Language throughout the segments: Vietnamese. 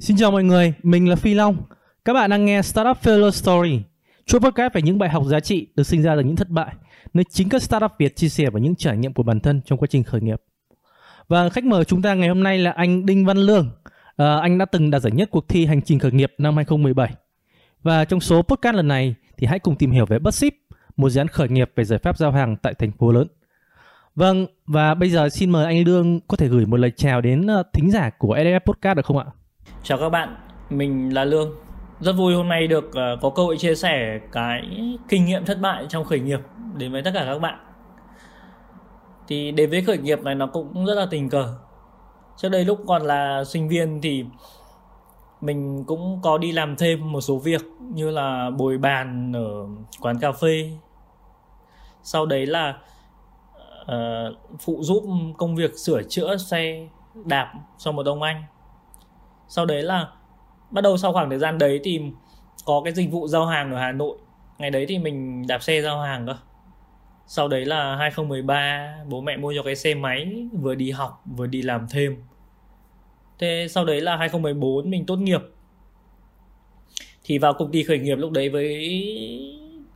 Xin chào mọi người, mình là Phi Long. Các bạn đang nghe Startup Failure Story, chuỗi podcast về những bài học giá trị được sinh ra từ những thất bại, nơi chính các startup Việt chia sẻ về những trải nghiệm của bản thân trong quá trình khởi nghiệp. Và khách mời chúng ta ngày hôm nay là anh Đinh Văn Lương. À, anh đã từng đạt giải nhất cuộc thi hành trình khởi nghiệp năm 2017. Và trong số podcast lần này thì hãy cùng tìm hiểu về Butship, một dự án khởi nghiệp về giải pháp giao hàng tại thành phố lớn. Vâng, và bây giờ xin mời anh Lương có thể gửi một lời chào đến ờ, thính giả của EDF Podcast được không ạ? Chào các bạn, mình là Lương. Rất vui hôm nay được uh, có cơ hội chia sẻ cái kinh nghiệm thất bại trong khởi nghiệp đến với tất cả các bạn. Thì đến với khởi nghiệp này nó cũng rất là tình cờ. Trước đây lúc còn là sinh viên thì mình cũng có đi làm thêm một số việc như là bồi bàn ở quán cà phê. Sau đấy là uh, phụ giúp công việc sửa chữa xe đạp cho một ông anh sau đấy là bắt đầu sau khoảng thời gian đấy thì có cái dịch vụ giao hàng ở Hà Nội. Ngày đấy thì mình đạp xe giao hàng cơ. Sau đấy là 2013 bố mẹ mua cho cái xe máy vừa đi học vừa đi làm thêm. Thế sau đấy là 2014 mình tốt nghiệp. Thì vào công ty khởi nghiệp lúc đấy với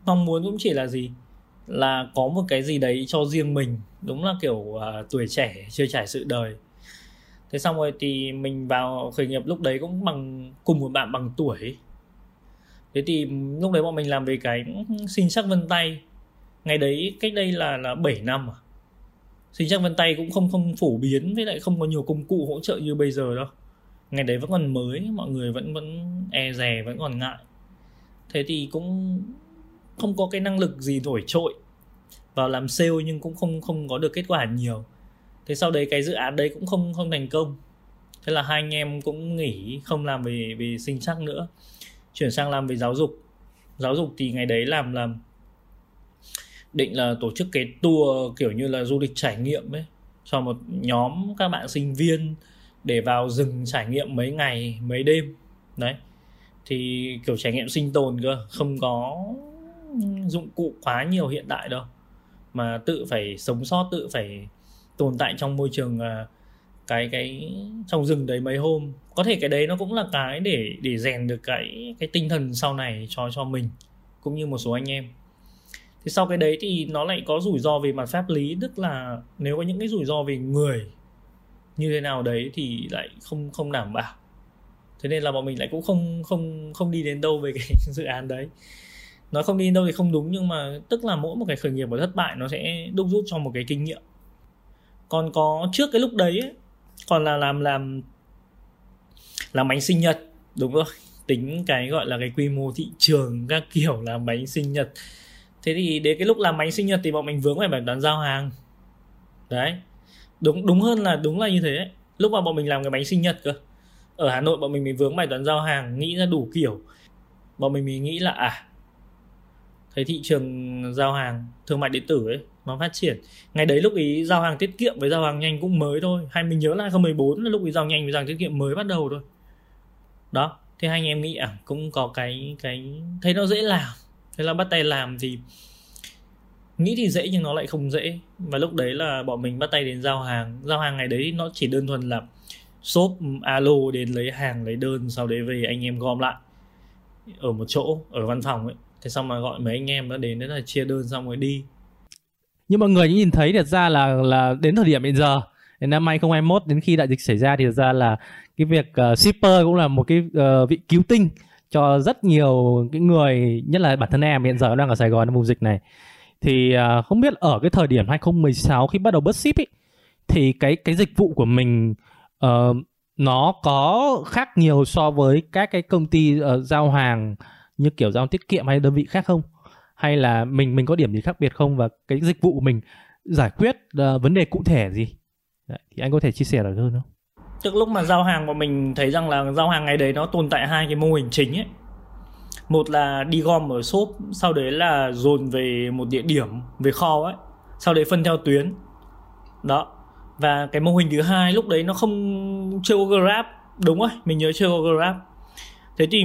mong muốn cũng chỉ là gì? Là có một cái gì đấy cho riêng mình. Đúng là kiểu uh, tuổi trẻ chưa trải sự đời thế xong rồi thì mình vào khởi nghiệp lúc đấy cũng bằng, cùng một bạn bằng tuổi. Thế thì lúc đấy bọn mình làm về cái sinh sắc vân tay. Ngày đấy cách đây là là 7 năm à? Sinh chắc vân tay cũng không không phổ biến, với lại không có nhiều công cụ hỗ trợ như bây giờ đâu. Ngày đấy vẫn còn mới, mọi người vẫn vẫn e rè vẫn còn ngại. Thế thì cũng không có cái năng lực gì nổi trội vào làm sale nhưng cũng không không có được kết quả nhiều thế sau đấy cái dự án đấy cũng không không thành công. Thế là hai anh em cũng nghỉ, không làm về về sinh sắc nữa. Chuyển sang làm về giáo dục. Giáo dục thì ngày đấy làm làm định là tổ chức cái tour kiểu như là du lịch trải nghiệm ấy, cho một nhóm các bạn sinh viên để vào rừng trải nghiệm mấy ngày, mấy đêm. Đấy. Thì kiểu trải nghiệm sinh tồn cơ, không có dụng cụ quá nhiều hiện đại đâu. Mà tự phải sống sót, tự phải tồn tại trong môi trường uh, cái cái trong rừng đấy mấy hôm. Có thể cái đấy nó cũng là cái để để rèn được cái cái tinh thần sau này cho cho mình cũng như một số anh em. Thì sau cái đấy thì nó lại có rủi ro về mặt pháp lý tức là nếu có những cái rủi ro về người như thế nào đấy thì lại không không đảm bảo. Thế nên là bọn mình lại cũng không không không đi đến đâu về cái dự án đấy. Nói không đi đến đâu thì không đúng nhưng mà tức là mỗi một cái khởi nghiệp và thất bại nó sẽ đúc rút cho một cái kinh nghiệm còn có trước cái lúc đấy ấy, còn là làm làm làm bánh sinh nhật đúng rồi. Tính cái gọi là cái quy mô thị trường các kiểu làm bánh sinh nhật. Thế thì đến cái lúc làm bánh sinh nhật thì bọn mình vướng phải bài toán giao hàng. Đấy. Đúng đúng hơn là đúng là như thế ấy. lúc mà bọn mình làm cái bánh sinh nhật cơ. Ở hà nội bọn mình mới vướng bài toán giao hàng nghĩ ra đủ kiểu. Bọn mình mới nghĩ là à thấy thị trường giao hàng thương mại điện tử ấy nó phát triển. Ngày đấy lúc ý giao hàng tiết kiệm với giao hàng nhanh cũng mới thôi. Hay mình nhớ là 2014 là lúc ý giao nhanh với giao hàng tiết kiệm mới bắt đầu thôi. Đó thế hai anh em nghĩ à cũng có cái cái, thấy nó dễ làm. Thế là bắt tay làm thì nghĩ thì dễ nhưng nó lại không dễ. Và lúc đấy là bọn mình bắt tay đến giao hàng. Giao hàng ngày đấy nó chỉ đơn thuần là shop ừ, alo đến lấy hàng lấy đơn, sau đấy về anh em gom lại ở một chỗ, ở văn phòng ấy. Thế xong mà gọi mấy anh em nó đến đấy là chia đơn xong rồi đi như mọi người nhìn thấy thật ra là là đến thời điểm hiện giờ đến năm 2021 đến khi đại dịch xảy ra thì thật ra là cái việc uh, shipper cũng là một cái uh, vị cứu tinh cho rất nhiều cái người nhất là bản thân em hiện giờ đang ở Sài Gòn trong vùng dịch này. Thì uh, không biết ở cái thời điểm 2016 khi bắt đầu bớt ship ấy thì cái cái dịch vụ của mình uh, nó có khác nhiều so với các cái công ty uh, giao hàng như kiểu giao tiết kiệm hay đơn vị khác không? Hay là mình mình có điểm gì khác biệt không? Và cái dịch vụ của mình giải quyết uh, vấn đề cụ thể gì? Đấy, thì anh có thể chia sẻ được hơn không? Tức lúc mà giao hàng của mình thấy rằng là giao hàng ngày đấy nó tồn tại hai cái mô hình chính ấy. Một là đi gom ở shop sau đấy là dồn về một địa điểm về kho ấy. Sau đấy phân theo tuyến. Đó. Và cái mô hình thứ hai lúc đấy nó không chưa có grab đúng rồi mình nhớ chưa có grab. Thế thì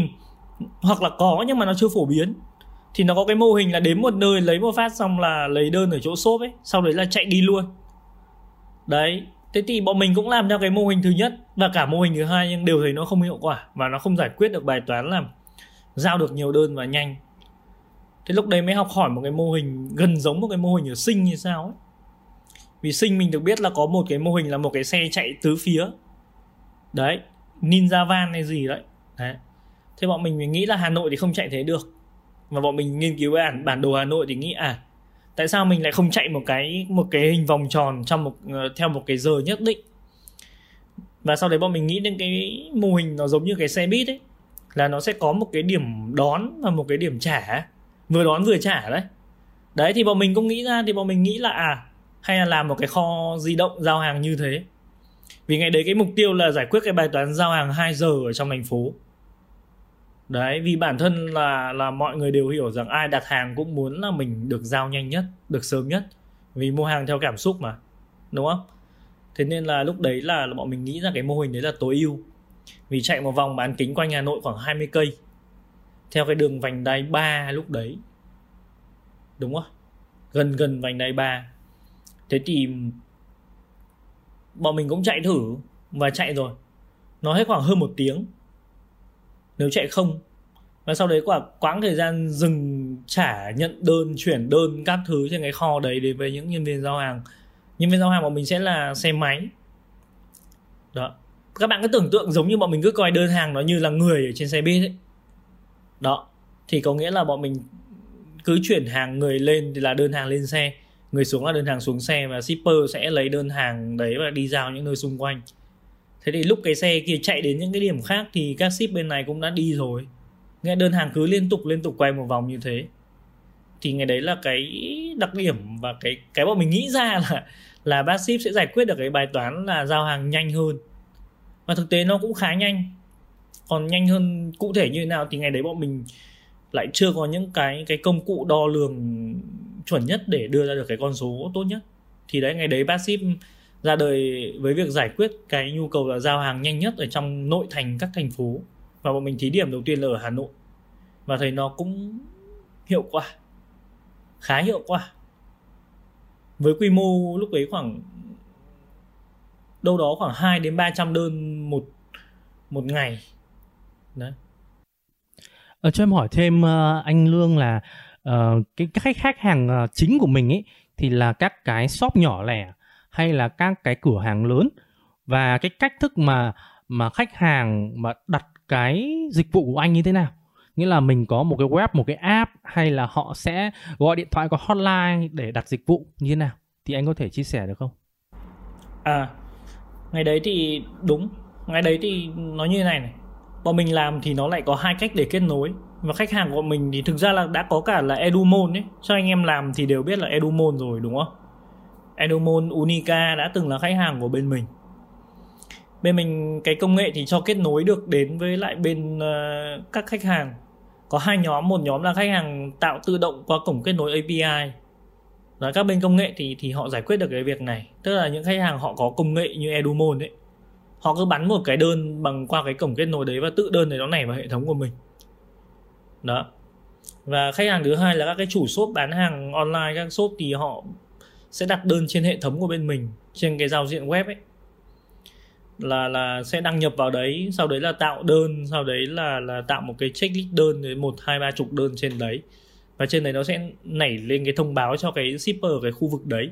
hoặc là có nhưng mà nó chưa phổ biến thì nó có cái mô hình là đến một nơi lấy một phát xong là lấy đơn ở chỗ shop ấy sau đấy là chạy đi luôn. Đấy thế thì bọn mình cũng làm theo cái mô hình thứ nhất và cả mô hình thứ hai nhưng đều thấy nó không hiệu quả và nó không giải quyết được bài toán làm giao được nhiều đơn và nhanh. Thế lúc đấy mới học hỏi một cái mô hình gần giống một cái mô hình ở sinh như sao ấy. Vì sinh mình được biết là có một cái mô hình là một cái xe chạy tứ phía. Đấy ninja van hay gì đấy. Đấy. Thế bọn mình, mình nghĩ là hà nội thì không chạy thế được và bọn mình nghiên cứu bản bản đồ hà nội thì nghĩ à tại sao mình lại không chạy một cái một cái hình vòng tròn trong một ờ, theo một cái giờ nhất định? Và sau đấy bọn mình nghĩ đến cái mô hình nó giống như cái xe buýt ấy, là nó sẽ có một cái điểm đón và một cái điểm trả vừa đón vừa trả đấy. Đấy, thì bọn mình cũng nghĩ ra, thì bọn mình nghĩ là à hay là làm một cái kho di động giao hàng như thế. Vì ngày đấy cái mục tiêu là giải quyết cái bài toán giao hàng 2 giờ ở trong thành phố đấy vì bản thân là là mọi người đều hiểu rằng ai đặt hàng cũng muốn là mình được giao nhanh nhất được sớm nhất. Vì mua hàng theo cảm xúc mà đúng không? Thế nên là lúc đấy là, là bọn mình nghĩ ra cái mô hình đấy là tối ưu. Vì chạy một vòng bán kính quanh Hà Nội khoảng 20 cây. Theo cái đường vành đai 3 lúc đấy. Đúng không? Gần gần vành đai 3 thế thì bọn mình cũng chạy thử và chạy rồi. Nó hết khoảng hơn một tiếng nếu chạy không, và sau đấy quả quãng thời gian dừng trả nhận đơn, chuyển đơn các thứ trên cái kho đấy đến với những nhân viên giao hàng. Nhân viên giao hàng của mình sẽ là xe máy. Đó. Các bạn cứ tưởng tượng giống như bọn mình cứ coi đơn hàng nó như là người ở trên xe buýt ấy. Đó. Thì có nghĩa là bọn mình cứ chuyển hàng người lên thì là đơn hàng lên xe. Người xuống là đơn hàng xuống xe và shipper sẽ lấy đơn hàng đấy và đi giao những nơi xung quanh thế thì lúc cái xe kia chạy đến những cái điểm khác thì các ship bên này cũng đã đi rồi. Nghe đơn hàng cứ liên tục liên tục quay một vòng như thế. Thì ngày đấy là cái đặc điểm và cái cái bọn mình nghĩ ra là là bác ship sẽ giải quyết được cái bài toán là giao hàng nhanh hơn. Và thực tế nó cũng khá nhanh. Còn nhanh hơn cụ thể như thế nào thì ngày đấy bọn mình lại chưa có những cái cái công cụ đo lường chuẩn nhất để đưa ra được cái con số tốt nhất. Thì đấy, ngày đấy bác ship ra đời với việc giải quyết cái nhu cầu là giao hàng nhanh nhất ở trong nội thành các thành phố. Và bọn mình thí điểm đầu tiên là ở Hà Nội. Và thấy nó cũng hiệu quả khá hiệu quả. Với quy mô lúc ấy khoảng đâu đó khoảng 2 đến 300 đơn một một ngày. Đấy. Ở cho em hỏi thêm ờ, anh Lương là uh, cái khách khách hàng chính của mình ấy thì là các cái shop nhỏ lẻ hay là các cái cửa hàng lớn? Và cái cách thức mà mà khách hàng mà đặt cái dịch vụ của anh như thế nào? Nghĩa là mình có một cái web, một cái app hay là họ sẽ gọi điện thoại có hotline để đặt dịch vụ như thế nào? Thì anh có thể chia sẻ được không? À ngày đấy thì đúng. Ngày đấy thì nó như thế này này. Bọn mình làm thì nó lại có hai cách để kết nối. Và khách hàng của mình thì thực ra là đã có cả là Edumon ấy. Cho anh em làm thì đều biết là Edumon rồi, đúng không? Edumon Unica đã từng là khách hàng của bên mình. Bên mình cái công nghệ thì cho kết nối được đến với lại bên uh, các khách hàng. Có hai nhóm một nhóm là khách hàng tạo tự động qua cổng kết nối API và các bên công nghệ thì thì họ giải quyết được cái việc này. Tức là những khách hàng họ có công nghệ như Edumon ấy họ cứ bắn một cái đơn bằng qua cái cổng kết nối đấy và tự đơn đấy nó nảy vào hệ thống của mình. Đó. Và khách hàng thứ hai là các cái chủ shop bán hàng online các shop thì họ sẽ đặt đơn trên hệ thống của bên mình, trên cái giao diện web ấy. Là là sẽ đăng nhập vào đấy, sau đấy là tạo đơn, sau đấy là là tạo một cái checklist đơn với một, hai, ba chục đơn trên đấy. Và trên đấy nó sẽ nảy lên cái thông báo cho cái shipper ở cái khu vực đấy.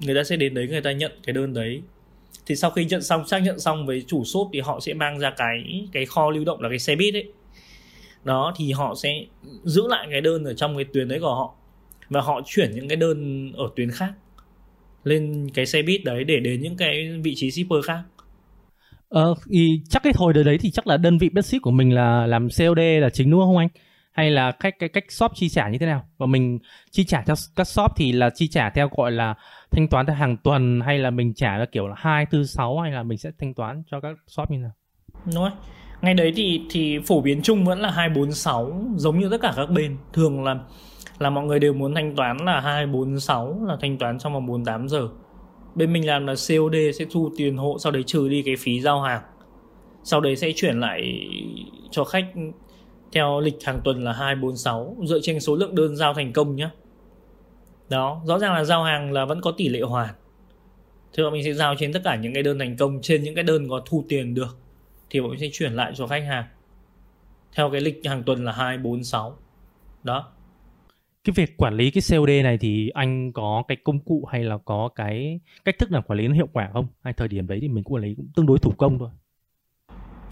Người ta sẽ đến đấy, người ta nhận cái đơn đấy. Thì sau khi nhận xong, xác nhận xong với chủ shop thì họ sẽ mang ra cái cái kho lưu động là cái xe buýt ấy. Đó, thì họ sẽ giữ lại cái đơn ở trong cái tuyến đấy của họ và họ chuyển những cái đơn ở tuyến khác lên cái xe buýt đấy để đến những cái vị trí shipper khác Ờ, thì chắc cái hồi đấy thì chắc là đơn vị basic của mình là làm COD là chính đúng không anh? Hay là cách cái cách shop chi trả như thế nào? Và mình chi trả cho các shop thì là chi trả theo gọi là thanh toán theo hàng tuần hay là mình trả là kiểu là hai tư sáu hay là mình sẽ thanh toán cho các shop như nào? Đúng rồi. Ngày đấy thì thì phổ biến chung vẫn là 246 giống như tất cả các bên. Thường là là mọi người đều muốn thanh toán là 246 là thanh toán trong vòng 48 giờ. Bên mình làm là COD sẽ thu tiền hộ, sau đấy trừ đi cái phí giao hàng. Sau đấy sẽ chuyển lại cho khách theo lịch hàng tuần là 246 dựa trên số lượng đơn giao thành công nhé đó, rõ ràng là giao hàng là vẫn có tỷ lệ hoàn. Thì mà mình sẽ giao trên tất cả những cái đơn thành công, trên những cái đơn có thu tiền được thì bọn mình sẽ chuyển lại cho khách hàng. Theo cái lịch hàng tuần là 2, 4, 6 đó. Cái việc quản lý cái COD này thì anh có cái công cụ hay là có cái cách thức nào quản lý nó hiệu quả không? Hay thời điểm đấy thì mình cũng quản lý cũng tương đối thủ công thôi.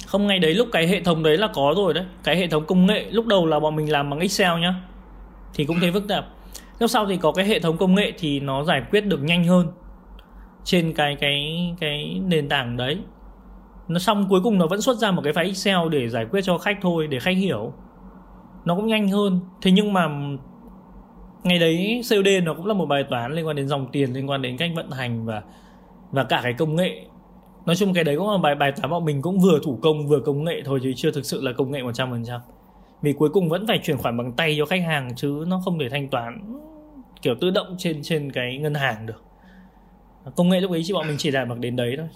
Không ngay đấy lúc cái hệ thống đấy là có rồi đấy. Cái hệ thống công nghệ lúc đầu là bọn mình làm bằng Excel nhá. Thì cũng thấy phức tạp. Lúc sau thì có cái hệ thống công nghệ thì nó giải quyết được nhanh hơn trên cái cái cái nền tảng đấy nó xong cuối cùng nó vẫn xuất ra một cái file Excel để giải quyết cho khách thôi, để khách hiểu. Nó cũng nhanh hơn. Thế nhưng mà ngày đấy COD nó cũng là một bài toán liên quan đến dòng tiền, liên quan đến cách vận hành và và cả cái công nghệ. Nói chung cái đấy cũng là bài bài toán bọn mình cũng vừa thủ công, vừa công nghệ thôi chứ chưa thực sự là công nghệ 100% vì cuối cùng vẫn phải chuyển khoản bằng tay cho khách hàng chứ nó không thể thanh toán kiểu tự động trên trên cái ngân hàng được. Công nghệ lúc ấy chỉ bọn mình chỉ làm được đến đấy thôi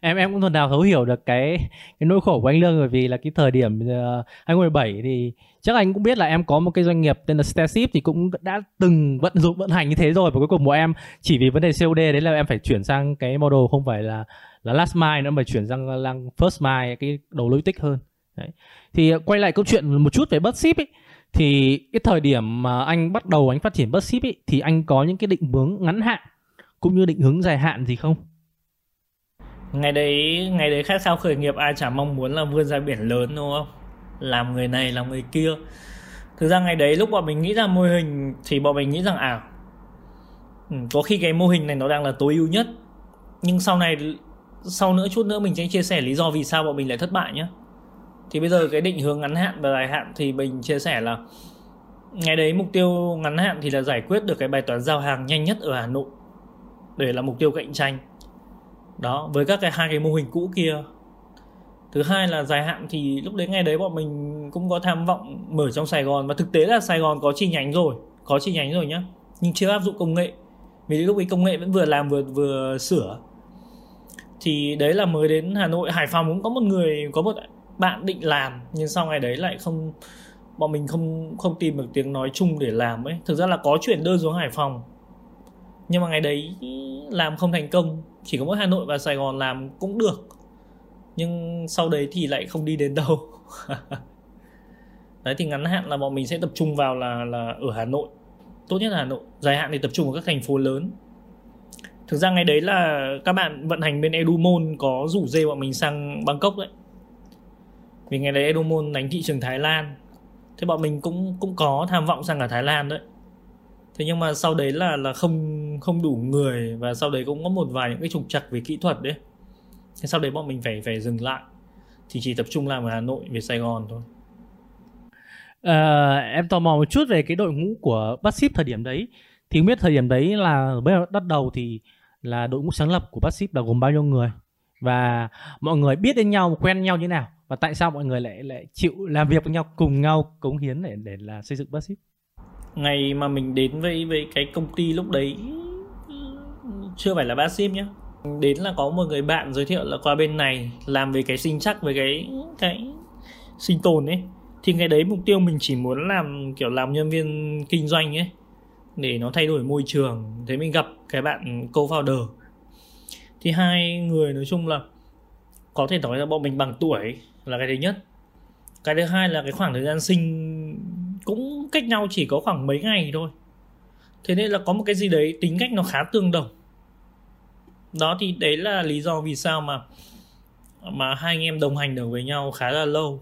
em em cũng phần nào thấu hiểu được cái cái nỗi khổ của anh lương bởi vì là cái thời điểm ờ, uh, 2017 thì chắc anh cũng biết là em có một cái doanh nghiệp tên là Starship thì cũng đã từng vận dụng vận hành như thế rồi. Và cuối cùng của em chỉ vì vấn đề COD đấy là em phải chuyển sang cái model không phải là là last mile nữa mà chuyển sang là first mile cái đầu logistics hơn. Đấy. thì quay lại câu chuyện một chút về bus ship ấy thì cái thời điểm mà anh bắt đầu anh phát triển bus ship ấy thì anh có những cái định hướng ngắn hạn cũng như định hướng dài hạn gì không? Ngày đấy ngày đấy khát khao khởi nghiệp, ai chả mong muốn là vươn ra biển lớn, đúng không? Làm người này, làm người kia. Thực ra ngày đấy lúc bọn mình nghĩ ra mô hình thì bọn mình nghĩ rằng à ừ, có khi cái mô hình này nó đang là tối ưu nhất. Nhưng sau này, sau nữa chút nữa mình sẽ chia sẻ lý do vì sao bọn mình lại thất bại nhé thì bây giờ cái định hướng ngắn hạn và dài hạn thì mình chia sẻ là ngày đấy mục tiêu ngắn hạn thì là giải quyết được cái bài toán giao hàng nhanh nhất ở Hà Nội. Để là mục tiêu cạnh tranh đó, với các cái hai cái mô hình cũ kia. Thứ hai là dài hạn thì lúc đấy ngày đấy bọn mình cũng có tham vọng mở trong Sài Gòn. Và thực tế là Sài Gòn có chi nhánh rồi, có chi nhánh rồi nhá, nhưng chưa áp dụng công nghệ. Vì lúc ấy công nghệ vẫn vừa làm vừa vừa sửa. Thì đấy là mới đến Hà Nội. Hải Phòng cũng có một người, có một bạn định làm, nhưng sau ngày đấy lại không, bọn mình không không tìm được tiếng nói chung để làm ấy. Thực ra là có chuyển đơn xuống Hải Phòng, nhưng mà ngày đấy làm không thành công chỉ có mỗi Hà Nội và Sài Gòn làm cũng được. Nhưng sau đấy thì lại không đi đến đâu. Đấy, thì ngắn hạn là bọn mình sẽ tập trung vào là là ở Hà Nội. Tốt nhất là Hà Nội. Dài hạn thì tập trung ở các thành phố lớn. Thực ra ngày đấy là các bạn vận hành bên Edumon có rủ dê bọn mình sang Bangkok đấy. Vì ngày đấy Edumon đánh thị trường Thái Lan. Thế bọn mình cũng cũng có tham vọng sang cả Thái Lan đấy thế nhưng mà sau đấy là là không không đủ người và sau đấy cũng có một vài những cái trục trặc về kỹ thuật đấy. Thế sau đấy bọn mình phải phải dừng lại. Thì chỉ tập trung làm ở Hà Nội về Sài Gòn thôi. À, em tò mò một chút về cái đội ngũ của Passive thời điểm đấy. Thì không biết thời điểm đấy là bây giờ bắt đầu thì là đội ngũ sáng lập của Passive là gồm bao nhiêu người? Và mọi người biết đến nhau quen nhau như thế nào? Và tại sao mọi người lại lại chịu làm việc với nhau cùng nhau cống hiến để để là xây dựng Passive ngày mà mình đến với với cái công ty lúc đấy, chưa phải là bssim nhá. Đến là có một người bạn giới thiệu là qua bên này làm về cái sinh chắc với cái cái sinh tồn ấy. Thì ngày đấy mục tiêu mình chỉ muốn làm, kiểu làm nhân viên kinh doanh ấy, để nó thay đổi môi trường. Thế mình gặp cái bạn co-founder. Thì hai người nói chung là có thể nói là bọn mình bằng tuổi là cái thứ nhất. Cái thứ hai là cái khoảng thời gian sinh cũng cách nhau chỉ có khoảng mấy ngày thôi. Thế nên là có một cái gì đấy tính cách nó khá tương đồng. Đó thì đấy là lý do vì sao mà mà hai anh em đồng hành được với nhau khá là lâu.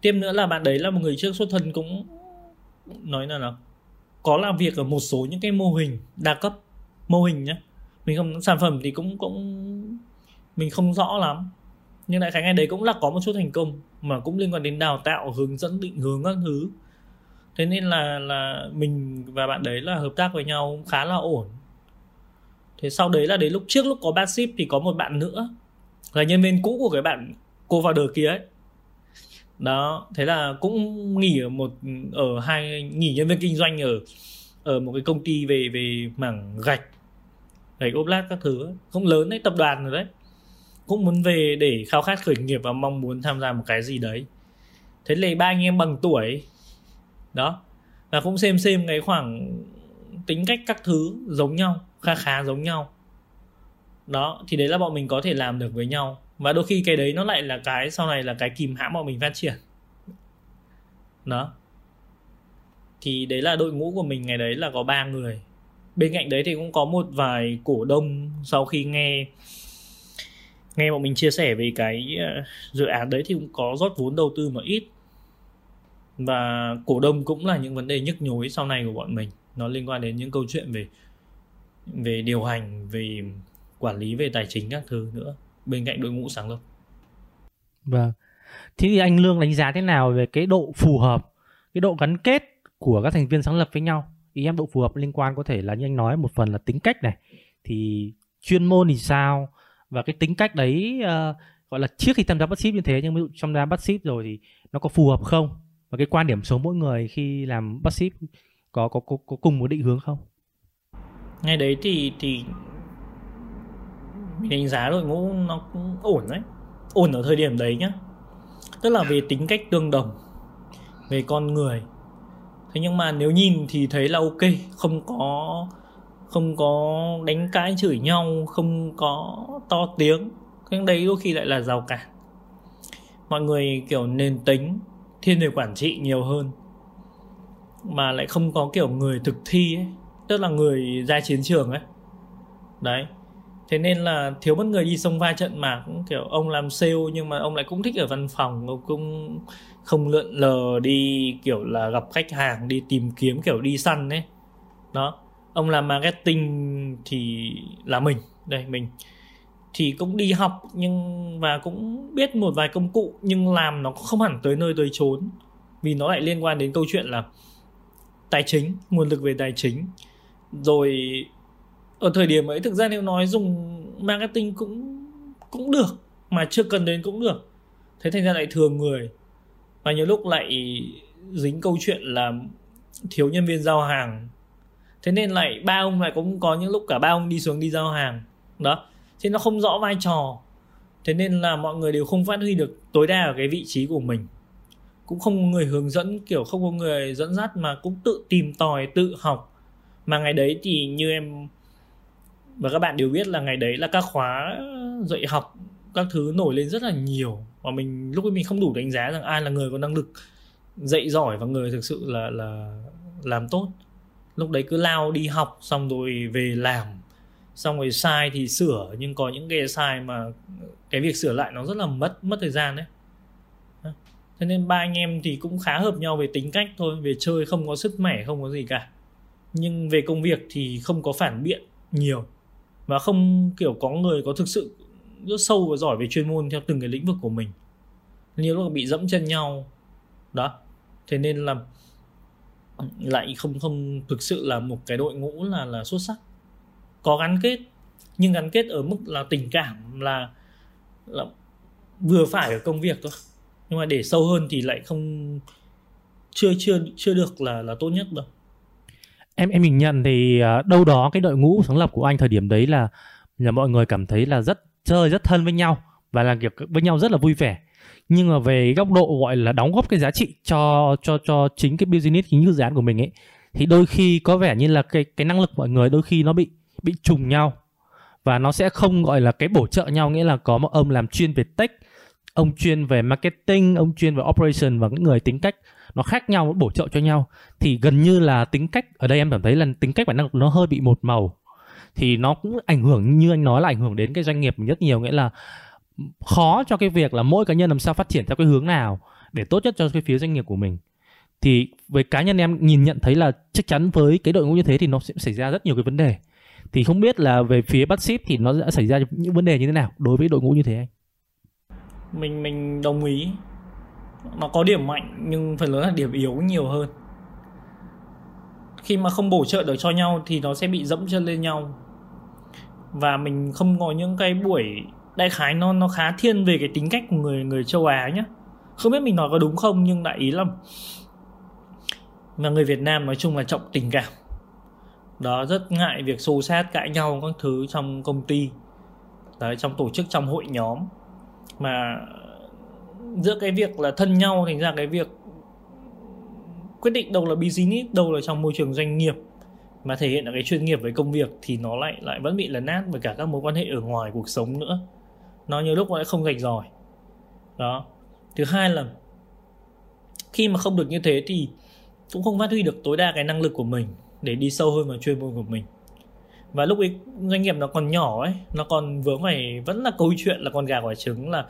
Tiếp nữa là bạn đấy là một người trước xuất thân cũng, nói là là có làm việc ở một số những cái mô hình đa cấp, mô hình nhé mình không, sản phẩm thì cũng cũng, mình không rõ lắm nhưng đại khái ngày đấy cũng là có một chút thành công, mà cũng liên quan đến đào tạo, hướng dẫn, định hướng các thứ. Thế nên là là mình và bạn đấy là hợp tác với nhau khá là ổn. Thế sau đấy là đến lúc, trước lúc có ba ship thì có một bạn nữa, là nhân viên cũ của cái bạn cô vào đời kia ấy. Đó, thế là cũng nghỉ ở một, ở hai nghỉ nhân viên kinh doanh ở ở một cái công ty về về mảng gạch gạch ốp lát các thứ ấy. không lớn đấy, tập đoàn rồi đấy cũng muốn về để khao khát khởi nghiệp và mong muốn tham gia một cái gì đấy. Thế là ba anh em bằng tuổi. Đó. Và cũng xem xem cái khoảng tính cách các thứ giống nhau khá khá giống nhau. Đó, thì đấy là bọn mình có thể làm được với nhau. Và đôi khi cái đấy nó lại là cái, sau này là cái kìm hãm bọn mình phát triển. Đó. Thì đấy là đội ngũ của mình, ngày đấy là có ba người. Bên cạnh đấy thì cũng có một vài cổ đông sau khi nghe nghe bọn mình chia sẻ về cái ờ, dự án đấy thì cũng có rót vốn đầu tư mà ít. Và cổ đông cũng là những vấn đề nhức nhối sau này của bọn mình. Nó liên quan đến những câu chuyện về về điều hành, về quản lý, về tài chính các thứ nữa. Bên cạnh đội ngũ sáng lập. Vâng. Thế thì anh lương đánh giá thế nào về cái độ phù hợp, cái độ gắn kết của các thành viên sáng lập với nhau? Ý em độ phù hợp liên quan có thể là như anh nói, một phần là tính cách này. Thì chuyên môn thì sao? Và cái tính cách đấy uh, gọi là trước khi tham gia bắt ship như thế nhưng ví dụ trong ra bắt ship rồi thì nó có phù hợp không? Và cái quan điểm sống mỗi người khi làm bắt ship có có có, có cùng một định hướng không? Ngay đấy thì thì mình đánh giá đội ngũ nó cũng ổn đấy. Ổn ở thời điểm đấy nhá. Tức là về tính cách tương đồng về con người. Thế nhưng mà nếu nhìn thì thấy là ok không có không có đánh cãi chửi nhau, không có to tiếng. Cái đấy đôi khi lại là rào cản. Mọi người kiểu nền tính, thiên về quản trị nhiều hơn, mà lại không có kiểu người thực thi ấy, tức là người ra chiến trường ấy. Đấy. Thế nên là thiếu mất người đi sông va trận mà cũng kiểu ông làm sale, nhưng mà ông lại cũng thích ở văn phòng, ông cũng không lượn lờ đi kiểu là gặp khách hàng, đi tìm kiếm, kiểu đi săn ấy. Đó ông làm marketing thì là mình. Đây, mình thì cũng đi học nhưng, và cũng biết một vài công cụ nhưng làm nó không hẳn tới nơi tới chốn. Vì nó lại liên quan đến câu chuyện là tài chính, nguồn lực về tài chính. Rồi, ở thời điểm ấy thực ra nếu nói dùng marketing cũng cũng được, mà chưa cần đến cũng được. Thế thành ra lại thường người, và nhiều lúc lại dính câu chuyện là thiếu nhân viên giao hàng thế nên lại ba ông lại cũng có những lúc cả ba ông đi xuống đi giao hàng. Đó. Thế nó không rõ vai trò. Thế nên là mọi người đều không phát huy được tối đa ở cái vị trí của mình. Cũng không có người hướng dẫn, kiểu không có người dẫn dắt mà cũng tự tìm tòi, tự học. Mà ngày đấy thì như em và các bạn đều biết là ngày đấy là các khóa dạy học các thứ nổi lên rất là nhiều. Và mình, lúc ấy mình không đủ đánh giá rằng ai là người có năng lực dạy giỏi và người thực sự là là làm tốt lúc đấy cứ lao đi học, xong rồi về làm. Xong rồi sai thì sửa, nhưng có những cái sai mà cái việc sửa lại nó rất là mất mất thời gian đấy. Thế nên ba anh em thì cũng khá hợp nhau về tính cách thôi, về chơi không có sức mẻ, không có gì cả. Nhưng về công việc thì không có phản biện nhiều. Và không kiểu có người có thực sự rất sâu và giỏi về chuyên môn theo từng cái lĩnh vực của mình. Nhiều lúc bị dẫm chân nhau. Đó. Thế nên là lại không không thực sự là một cái đội ngũ là là xuất sắc. Có gắn kết, nhưng gắn kết ở mức là tình cảm là là vừa phải ở công việc thôi. Nhưng mà để sâu hơn thì lại không, chưa chưa chưa được là là tốt nhất đâu. Em em mình nhận thì à, đâu đó cái đội ngũ sáng lập của anh thời điểm đấy là là mọi người cảm thấy là rất, chơi rất thân với nhau và làm việc với nhau rất là vui vẻ nhưng mà về góc độ gọi là đóng góp cái giá trị cho cho cho chính cái business chính dự án của mình ấy, thì đôi khi có vẻ như là cái cái năng lực mọi người đôi khi nó bị bị trùng nhau. Và nó sẽ không gọi là cái bổ trợ nhau, nghĩa là có một ông làm chuyên về tech, ông chuyên về marketing, ông chuyên về operation và những người tính cách nó khác nhau, bổ trợ cho nhau, thì gần như là tính cách, ở đây em cảm thấy là tính cách và năng lực nó hơi bị một màu. Thì nó cũng ảnh hưởng, như anh nói là ảnh hưởng đến cái doanh nghiệp rất nhiều, nghĩa là khó cho cái việc là mỗi cá nhân làm sao phát triển theo cái hướng nào để tốt nhất cho cái phía doanh nghiệp của mình. Thì với cá nhân em nhìn nhận thấy là chắc chắn với cái đội ngũ như thế thì nó sẽ xảy ra rất nhiều cái vấn đề. Thì không biết là về phía bắt ship thì nó đã xảy ra những vấn đề như thế nào đối với đội ngũ như thế anh? Mình mình đồng ý. Nó có điểm mạnh nhưng phần lớn là điểm yếu nhiều hơn. Khi mà không bổ trợ được cho nhau thì nó sẽ bị dẫm chân lên nhau. Và mình không có những cái buổi đại khái nó nó khá thiên về cái tính cách của người người châu Á nhá, không biết mình nói có đúng không nhưng đại ý là mà người Việt Nam nói chung là trọng tình cảm. Đó rất ngại việc xô sát cãi nhau các thứ trong công ty. Đấy trong tổ chức trong hội nhóm. Mà giữa cái việc là thân nhau thành ra cái việc quyết định đâu là business đâu là trong môi trường doanh nghiệp mà thể hiện ở cái chuyên nghiệp với công việc thì nó lại lại vẫn bị lấn át với cả các mối quan hệ ở ngoài cuộc sống nữa nó nhiều lúc nó lại không gạch giỏi đó. Thứ hai là, khi mà không được như thế thì cũng không phát huy được tối đa cái năng lực của mình để đi sâu hơn vào chuyên môn của mình. Và lúc ấy doanh nghiệp nó còn nhỏ ấy, nó còn vướng phải, vẫn là câu chuyện là con gà quả trứng là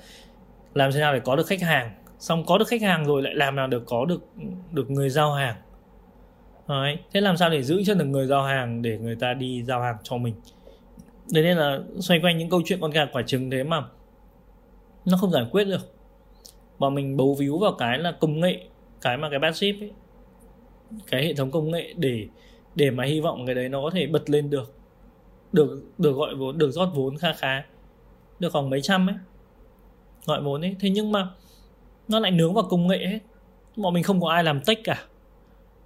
làm thế nào để có được khách hàng. Xong có được khách hàng rồi lại làm nào được có được được người giao hàng. Đấy. thế làm sao để giữ chân được người giao hàng để người ta đi giao hàng cho mình? Đấy nên là xoay quanh những câu chuyện con gà quả trứng thế mà nó không giải quyết được. Bọn mình bấu víu vào cái là công nghệ, cái mà cái bát ship ấy, cái hệ thống công nghệ để để mà hy vọng cái đấy nó có thể bật lên được được được gọi vốn, được rót vốn kha khá được khoảng mấy trăm ấy, gọi vốn ấy. Thế nhưng mà nó lại nướng vào công nghệ hết. Bọn mình không có ai làm tech cả.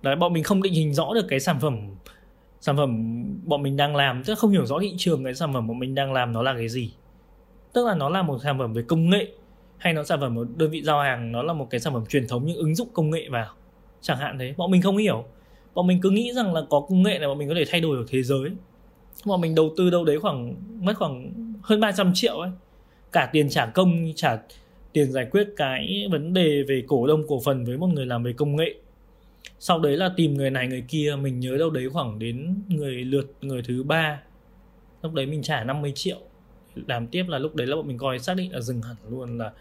Đấy, bọn mình không định hình rõ được cái sản phẩm sản phẩm bọn mình đang làm, tức không hiểu rõ thị trường cái sản phẩm bọn mình đang làm nó là cái gì. Tức là nó là một sản phẩm về công nghệ, hay nó sản phẩm một đơn vị giao hàng, nó là một cái sản phẩm truyền thống nhưng ứng dụng công nghệ vào, chẳng hạn thế. Bọn mình không hiểu. Bọn mình cứ nghĩ rằng là có công nghệ này, bọn mình có thể thay đổi được thế giới. Bọn mình đầu tư đâu đấy khoảng, mất khoảng hơn 300 triệu ấy. Cả tiền trả công, trả, tiền giải quyết cái vấn đề về cổ đông, cổ phần với một người làm về công nghệ sau đấy là tìm người này người kia, mình nhớ đâu đấy khoảng đến người lượt người thứ ba. Lúc đấy mình trả 50 triệu. Làm tiếp là lúc đấy là bọn mình coi xác định là dừng hẳn luôn, là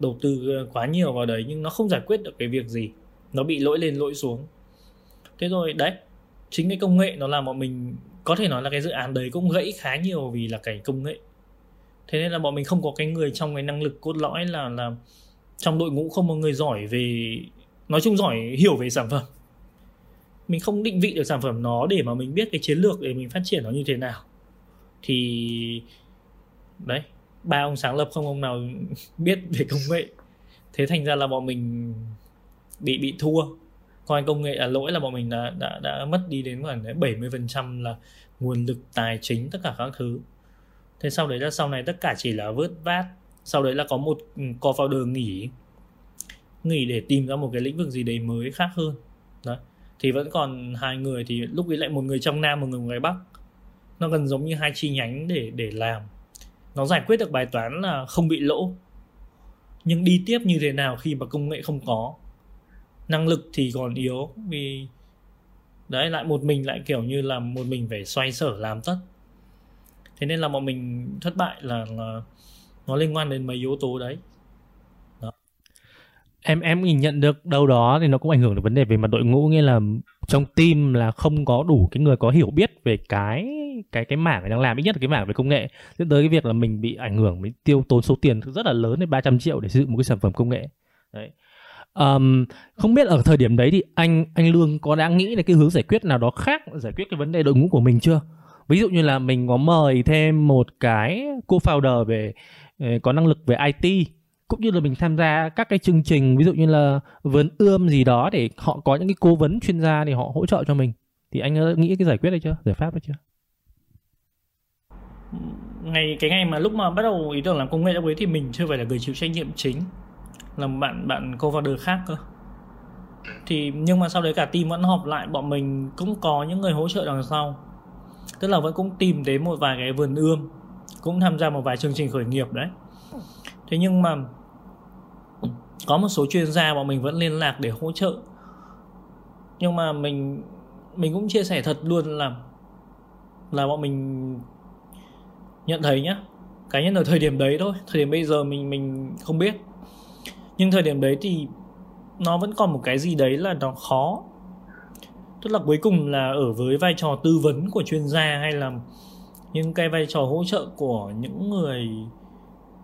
đầu tư ờ, quá nhiều vào đấy nhưng nó không giải quyết được cái việc gì. Nó bị lỗi lên lỗi xuống. Thế rồi đấy, chính cái công nghệ nó làm bọn mình, có thể nói là cái dự án đấy cũng gãy khá nhiều vì là cái công nghệ. Thế nên là bọn mình không có cái người trong cái năng lực cốt lõi là là trong đội ngũ không có người giỏi về nói chung giỏi hiểu về sản phẩm. Mình không định vị được sản phẩm nó để mà mình biết cái chiến lược để mình phát triển nó như thế nào. Thì, đấy, ba ông sáng lập không ông nào biết về công nghệ. Thế thành ra là bọn mình bị bị thua. Coi công nghệ là lỗi là bọn mình đã đã đã mất đi đến khoảng 70% là nguồn lực tài chính, tất cả các thứ. Thế sau đấy là, sau này tất cả chỉ là vớt vát. Sau đấy là có một ừ, co-founder nghỉ nghỉ để tìm ra một cái lĩnh vực gì đấy mới khác hơn. Đấy, thì vẫn còn hai người thì lúc ấy lại một người trong nam một người ngoài bắc. Nó gần giống như hai chi nhánh để để làm. Nó giải quyết được bài toán là không bị lỗ. Nhưng đi tiếp như thế nào khi mà công nghệ không có? Năng lực thì còn yếu vì đấy lại một mình lại kiểu như là một mình phải xoay sở làm tất. Thế nên là bọn mình thất bại là, là nó liên quan đến mấy yếu tố đấy em em nhìn nhận được đâu đó thì nó cũng ảnh hưởng đến vấn đề về mặt đội ngũ nghĩa là trong team là không có đủ cái người có hiểu biết về cái cái cái mảng đang làm ít nhất là cái mảng về công nghệ. Dẫn tới cái việc là mình bị ảnh hưởng mình tiêu tốn số tiền rất là lớn đến 300 triệu để xây dựng một cái sản phẩm công nghệ. Đấy. Um, không biết ở thời điểm đấy thì anh anh lương có đã nghĩ đến cái hướng giải quyết nào đó khác giải quyết cái vấn đề đội ngũ của mình chưa? Ví dụ như là mình có mời thêm một cái co-founder về ờ, có năng lực về IT cũng như là mình tham gia các cái chương trình, ví dụ như là vườn ươm gì đó để họ có những cái cố vấn chuyên gia để họ hỗ trợ cho mình. Thì anh đã nghĩ cái giải quyết đấy chưa? Giải pháp đấy chưa? Ngày, cái ngày mà lúc mà bắt đầu ý tưởng làm công nghệ lúc ấy thì mình chưa phải là người chịu trách nhiệm chính. Là bạn bạn co-founder khác cơ. Thì nhưng mà sau đấy cả team vẫn họp lại, bọn mình cũng có những người hỗ trợ đằng sau. Tức là vẫn cũng tìm đến một vài cái vườn ươm, cũng tham gia một vài chương trình khởi nghiệp đấy. Thế nhưng mà có một số chuyên gia bọn mình vẫn liên lạc để hỗ trợ. Nhưng mà mình mình cũng chia sẻ thật luôn là là bọn mình nhận thấy nhá, cá nhân ở thời điểm đấy thôi, thời điểm bây giờ mình mình không biết. Nhưng thời điểm đấy thì nó vẫn còn một cái gì đấy là nó khó. Tức là cuối cùng là ở với vai trò tư vấn của chuyên gia hay là những cái vai trò hỗ trợ của những người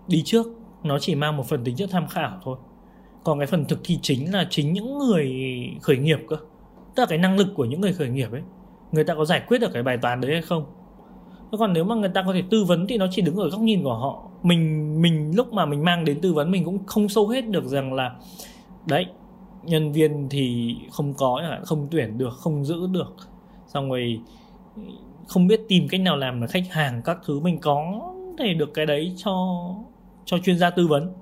đi trước, nó chỉ mang một phần tính chất tham khảo thôi còn cái phần thực thi chính là chính những người khởi nghiệp cơ. Tức là cái năng lực của những người khởi nghiệp ấy, người ta có giải quyết được cái bài toán đấy hay không? Còn nếu mà người ta có thể tư vấn thì nó chỉ đứng ở góc nhìn của họ. Mình mình lúc mà mình mang đến tư vấn, mình cũng không sâu hết được rằng là, đấy, nhân viên thì không có không tuyển được, không giữ được. Xong rồi không biết tìm cách nào làm là khách hàng các thứ, mình có thể được cái đấy cho cho chuyên gia tư vấn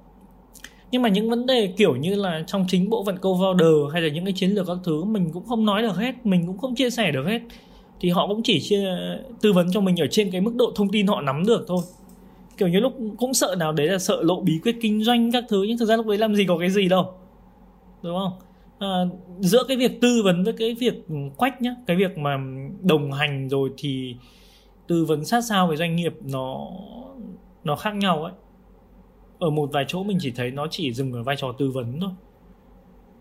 nhưng mà những vấn đề kiểu như là trong chính bộ phận co-founder hay là những cái chiến lược các thứ mình cũng không nói được hết mình cũng không chia sẻ được hết. Thì họ cũng chỉ chia tư vấn cho mình ở trên cái mức độ thông tin họ nắm được thôi. Kiểu như lúc cũng sợ nào đấy là sợ lộ bí quyết kinh doanh các thứ nhưng thực ra lúc đấy làm gì có cái gì đâu. Đúng không? À, giữa cái việc tư vấn với cái việc quách nhá cái việc mà đồng hành rồi thì tư vấn sát sao với doanh nghiệp nó nó khác nhau ấy ở một vài chỗ mình chỉ thấy nó chỉ dừng ở vai trò tư vấn thôi.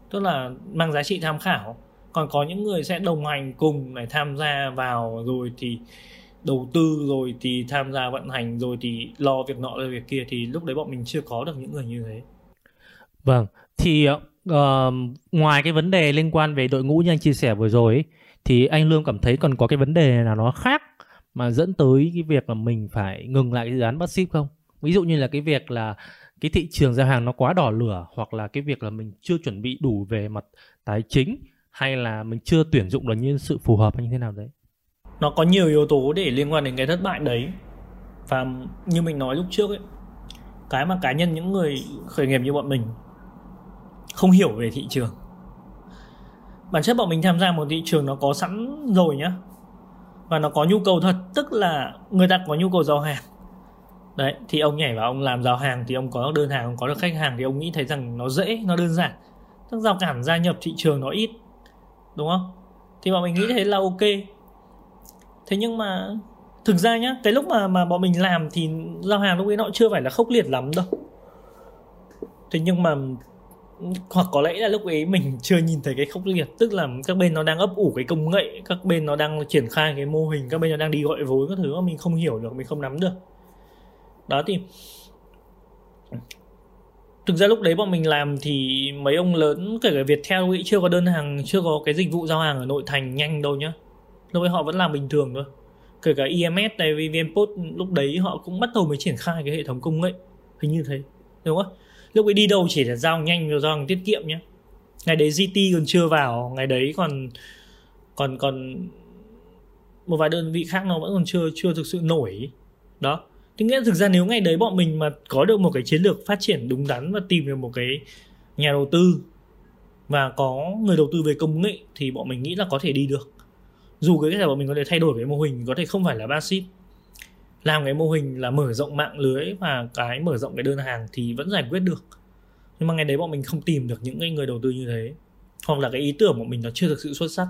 Tức là mang giá trị tham khảo. Còn có những người sẽ đồng hành cùng để tham gia vào rồi thì đầu tư rồi thì tham gia vận hành rồi thì lo việc nọ lo việc kia thì lúc đấy bọn mình chưa có được những người như thế. Vâng thì uh, ngoài cái vấn đề liên quan về đội ngũ như anh chia sẻ vừa rồi ấy, thì anh lương cảm thấy còn có cái vấn đề nào nó khác mà dẫn tới cái việc là mình phải ngừng lại cái dự án passive không? Ví dụ như là cái việc là cái thị trường giao hàng nó quá đỏ lửa hoặc là cái việc là mình chưa chuẩn bị đủ về mặt tài chính hay là mình chưa tuyển dụng được nhân sự phù hợp hay như thế nào đấy? Nó có nhiều yếu tố để liên quan đến cái thất bại đấy. Và như mình nói lúc trước ấy, cái mà cá nhân những người khởi nghiệp như bọn mình không hiểu về thị trường. Bản chất bọn mình tham gia một thị trường nó có sẵn rồi nhá. Và nó có nhu cầu thật, tức là người ta có nhu cầu giao hàng đấy, thì ông nhảy vào, ông làm giao hàng thì ông có đơn hàng, ông có được khách hàng thì ông nghĩ thấy rằng nó dễ, nó đơn giản. Các rào cản gia nhập thị trường nó ít, đúng không? Thì bọn mình nghĩ thế là ok. Thế nhưng mà thực ra nhá, cái lúc mà mà bọn mình làm thì giao hàng lúc ấy nó chưa phải là khốc liệt lắm đâu. Thế nhưng mà, hoặc có lẽ là lúc ấy mình chưa nhìn thấy cái khốc liệt, tức là các bên nó đang ấp ủ cái công nghệ, các bên nó đang triển khai cái mô hình, các bên nó đang đi gọi vốn các thứ mà mình không hiểu được, mình không nắm được đó thì thực ra lúc đấy bọn mình làm thì mấy ông lớn, kể cả Viettel ấy chưa có đơn hàng, chưa có cái dịch vụ giao hàng ở nội thành nhanh đâu nhá. Lúc ấy họ vẫn làm bình thường thôi. Kể cả EMS này VnPost lúc đấy họ cũng bắt đầu mới triển khai cái hệ thống công nghệ. Hình như thế, đúng không? Lúc ấy đi đâu chỉ là giao nhanh rồi giao hàng tiết kiệm nhé ngày đấy GT còn chưa vào, ngày đấy còn còn còn một vài đơn vị khác nó vẫn còn chưa chưa thực sự nổi. Đó thế nghĩa thực ra nếu ngày đấy bọn mình mà có được một cái chiến lược phát triển đúng đắn và tìm được một cái nhà đầu tư và có người đầu tư về công nghệ thì bọn mình nghĩ là có thể đi được. Dù cái là bọn mình có thể thay đổi cái mô hình, có thể không phải là passive làm cái mô hình là mở rộng mạng lưới và cái mở rộng cái đơn hàng thì vẫn giải quyết được. Nhưng mà ngày đấy bọn mình không tìm được những cái người đầu tư như thế. Hoặc là cái ý tưởng của mình nó chưa thực sự xuất sắc.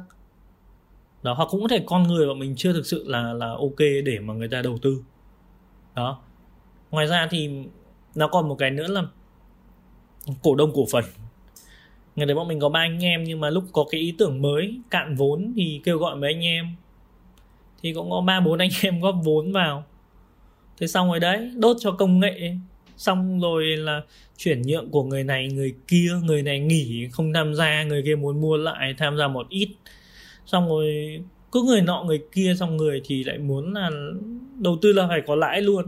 Đó, hoặc cũng có thể con người bọn mình chưa thực sự là là ok để mà người ta đầu tư đó. Ngoài ra thì nó còn một cái nữa là cổ đông cổ phần. Ngày đấy bọn mình có ba anh em nhưng mà lúc có cái ý tưởng mới, cạn vốn thì kêu gọi mấy anh em. Thì cũng có ba, bốn anh em góp vốn vào. Thế xong rồi đấy, đốt cho công nghệ. Xong rồi là chuyển nhượng của người này, người kia, người này nghỉ, không tham gia, người kia muốn mua lại, tham gia một ít. Xong rồi cứ người nọ người kia xong người thì lại muốn là đầu tư là phải có lãi luôn.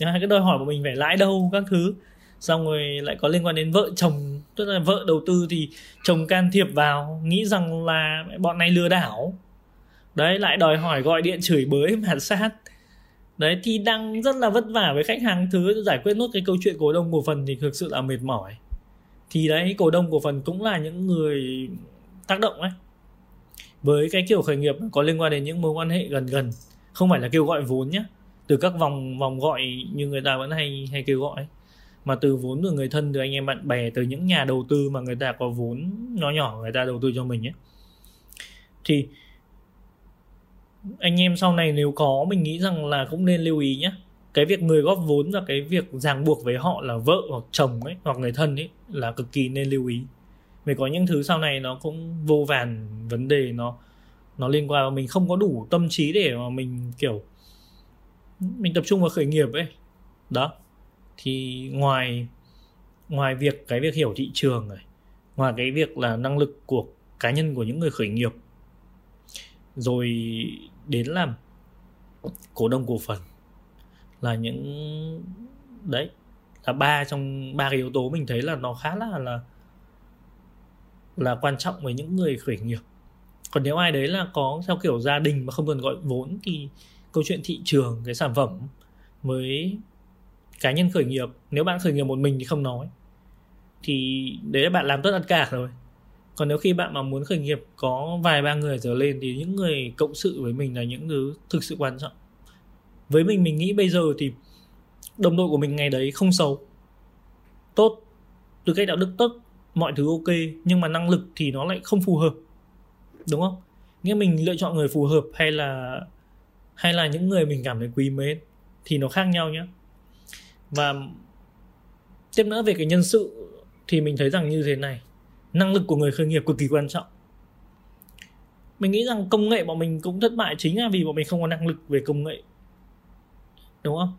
Hai cái đòi hỏi của mình phải lãi đâu, các thứ. Xong rồi lại có liên quan đến vợ chồng, tức là vợ đầu tư thì chồng can thiệp vào, nghĩ rằng là bọn này lừa đảo. Đấy, lại đòi hỏi gọi điện chửi bới mà sát. Đấy, thì đang rất là vất vả với khách hàng thứ, giải quyết nốt cái câu chuyện cổ đông cổ phần thì thực sự là mệt mỏi. Thì đấy, cổ đông cổ phần cũng là những người tác động ấy với cái kiểu khởi nghiệp có liên quan đến những mối quan hệ gần gần, không phải là kêu gọi vốn nhé từ các vòng vòng gọi như người ta vẫn hay hay kêu gọi. Mà từ vốn từ người thân, từ anh em bạn bè, từ những nhà đầu tư mà người ta có vốn nhỏ nhỏ người ta đầu tư cho mình ấy thì anh em sau này nếu có, mình nghĩ rằng là cũng nên lưu ý nhé cái việc người góp vốn và cái việc ràng buộc với họ là vợ hoặc chồng ấy, hoặc người thân ấy là cực kỳ nên lưu ý vì có những thứ sau này nó cũng vô vàn vấn đề, nó nó liên quan và mình không có đủ tâm trí để mà mình, kiểu, mình tập trung vào khởi nghiệp ấy. Đó. Thì ngoài ngoài việc cái việc hiểu thị trường này, ngoài cái việc là năng lực của cá nhân của những người khởi nghiệp, rồi đến làm cổ đông cổ phần là những, đấy, là ba trong ba cái yếu tố mình thấy là nó khá là là là quan trọng với những người khởi nghiệp. Còn nếu ai đấy là có theo kiểu gia đình mà không cần gọi vốn thì câu chuyện thị trường, cái sản phẩm với cá nhân khởi nghiệp, nếu bạn khởi nghiệp một mình thì không nói. Thì đấy là bạn làm tốt tất cả rồi. Còn nếu khi bạn mà muốn khởi nghiệp có vài ba người trở lên thì những người cộng sự với mình là những thứ thực sự quan trọng. Với mình mình nghĩ bây giờ thì đồng đội của mình ngày đấy không xấu. Tốt, tư cách đạo đức tốt mọi thứ ok, nhưng mà năng lực thì nó lại không phù hợp. Đúng không? Nghĩa mình lựa chọn người phù hợp hay là hay là những người mình cảm thấy quý mến thì nó khác nhau nhé và tiếp nữa về cái nhân sự thì mình thấy rằng như thế này, năng lực của người khởi nghiệp cực kỳ quan trọng. Mình nghĩ rằng công nghệ bọn mình cũng thất bại chính là vì bọn mình không có năng lực về công nghệ. Đúng không?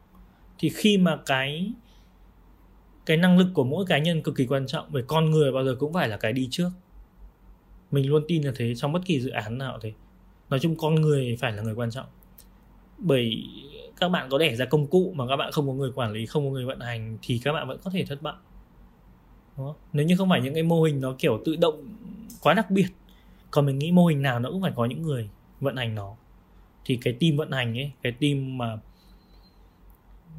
Thì khi mà cái cái năng lực của mỗi cá nhân cực kỳ quan trọng về con người bao giờ cũng phải là cái đi trước. Mình luôn tin là thế trong bất kỳ dự án nào thế. Nói chung con người phải là người quan trọng. Bởi các bạn có đẻ ra công cụ mà các bạn không có người quản lý, không có người vận hành thì các bạn vẫn có thể thất bại. Đúng không? nếu như không phải những cái mô hình nó kiểu tự động quá đặc biệt, còn mình nghĩ mô hình nào nó cũng phải có những người vận hành nó. Thì cái team vận hành ấy, cái team mà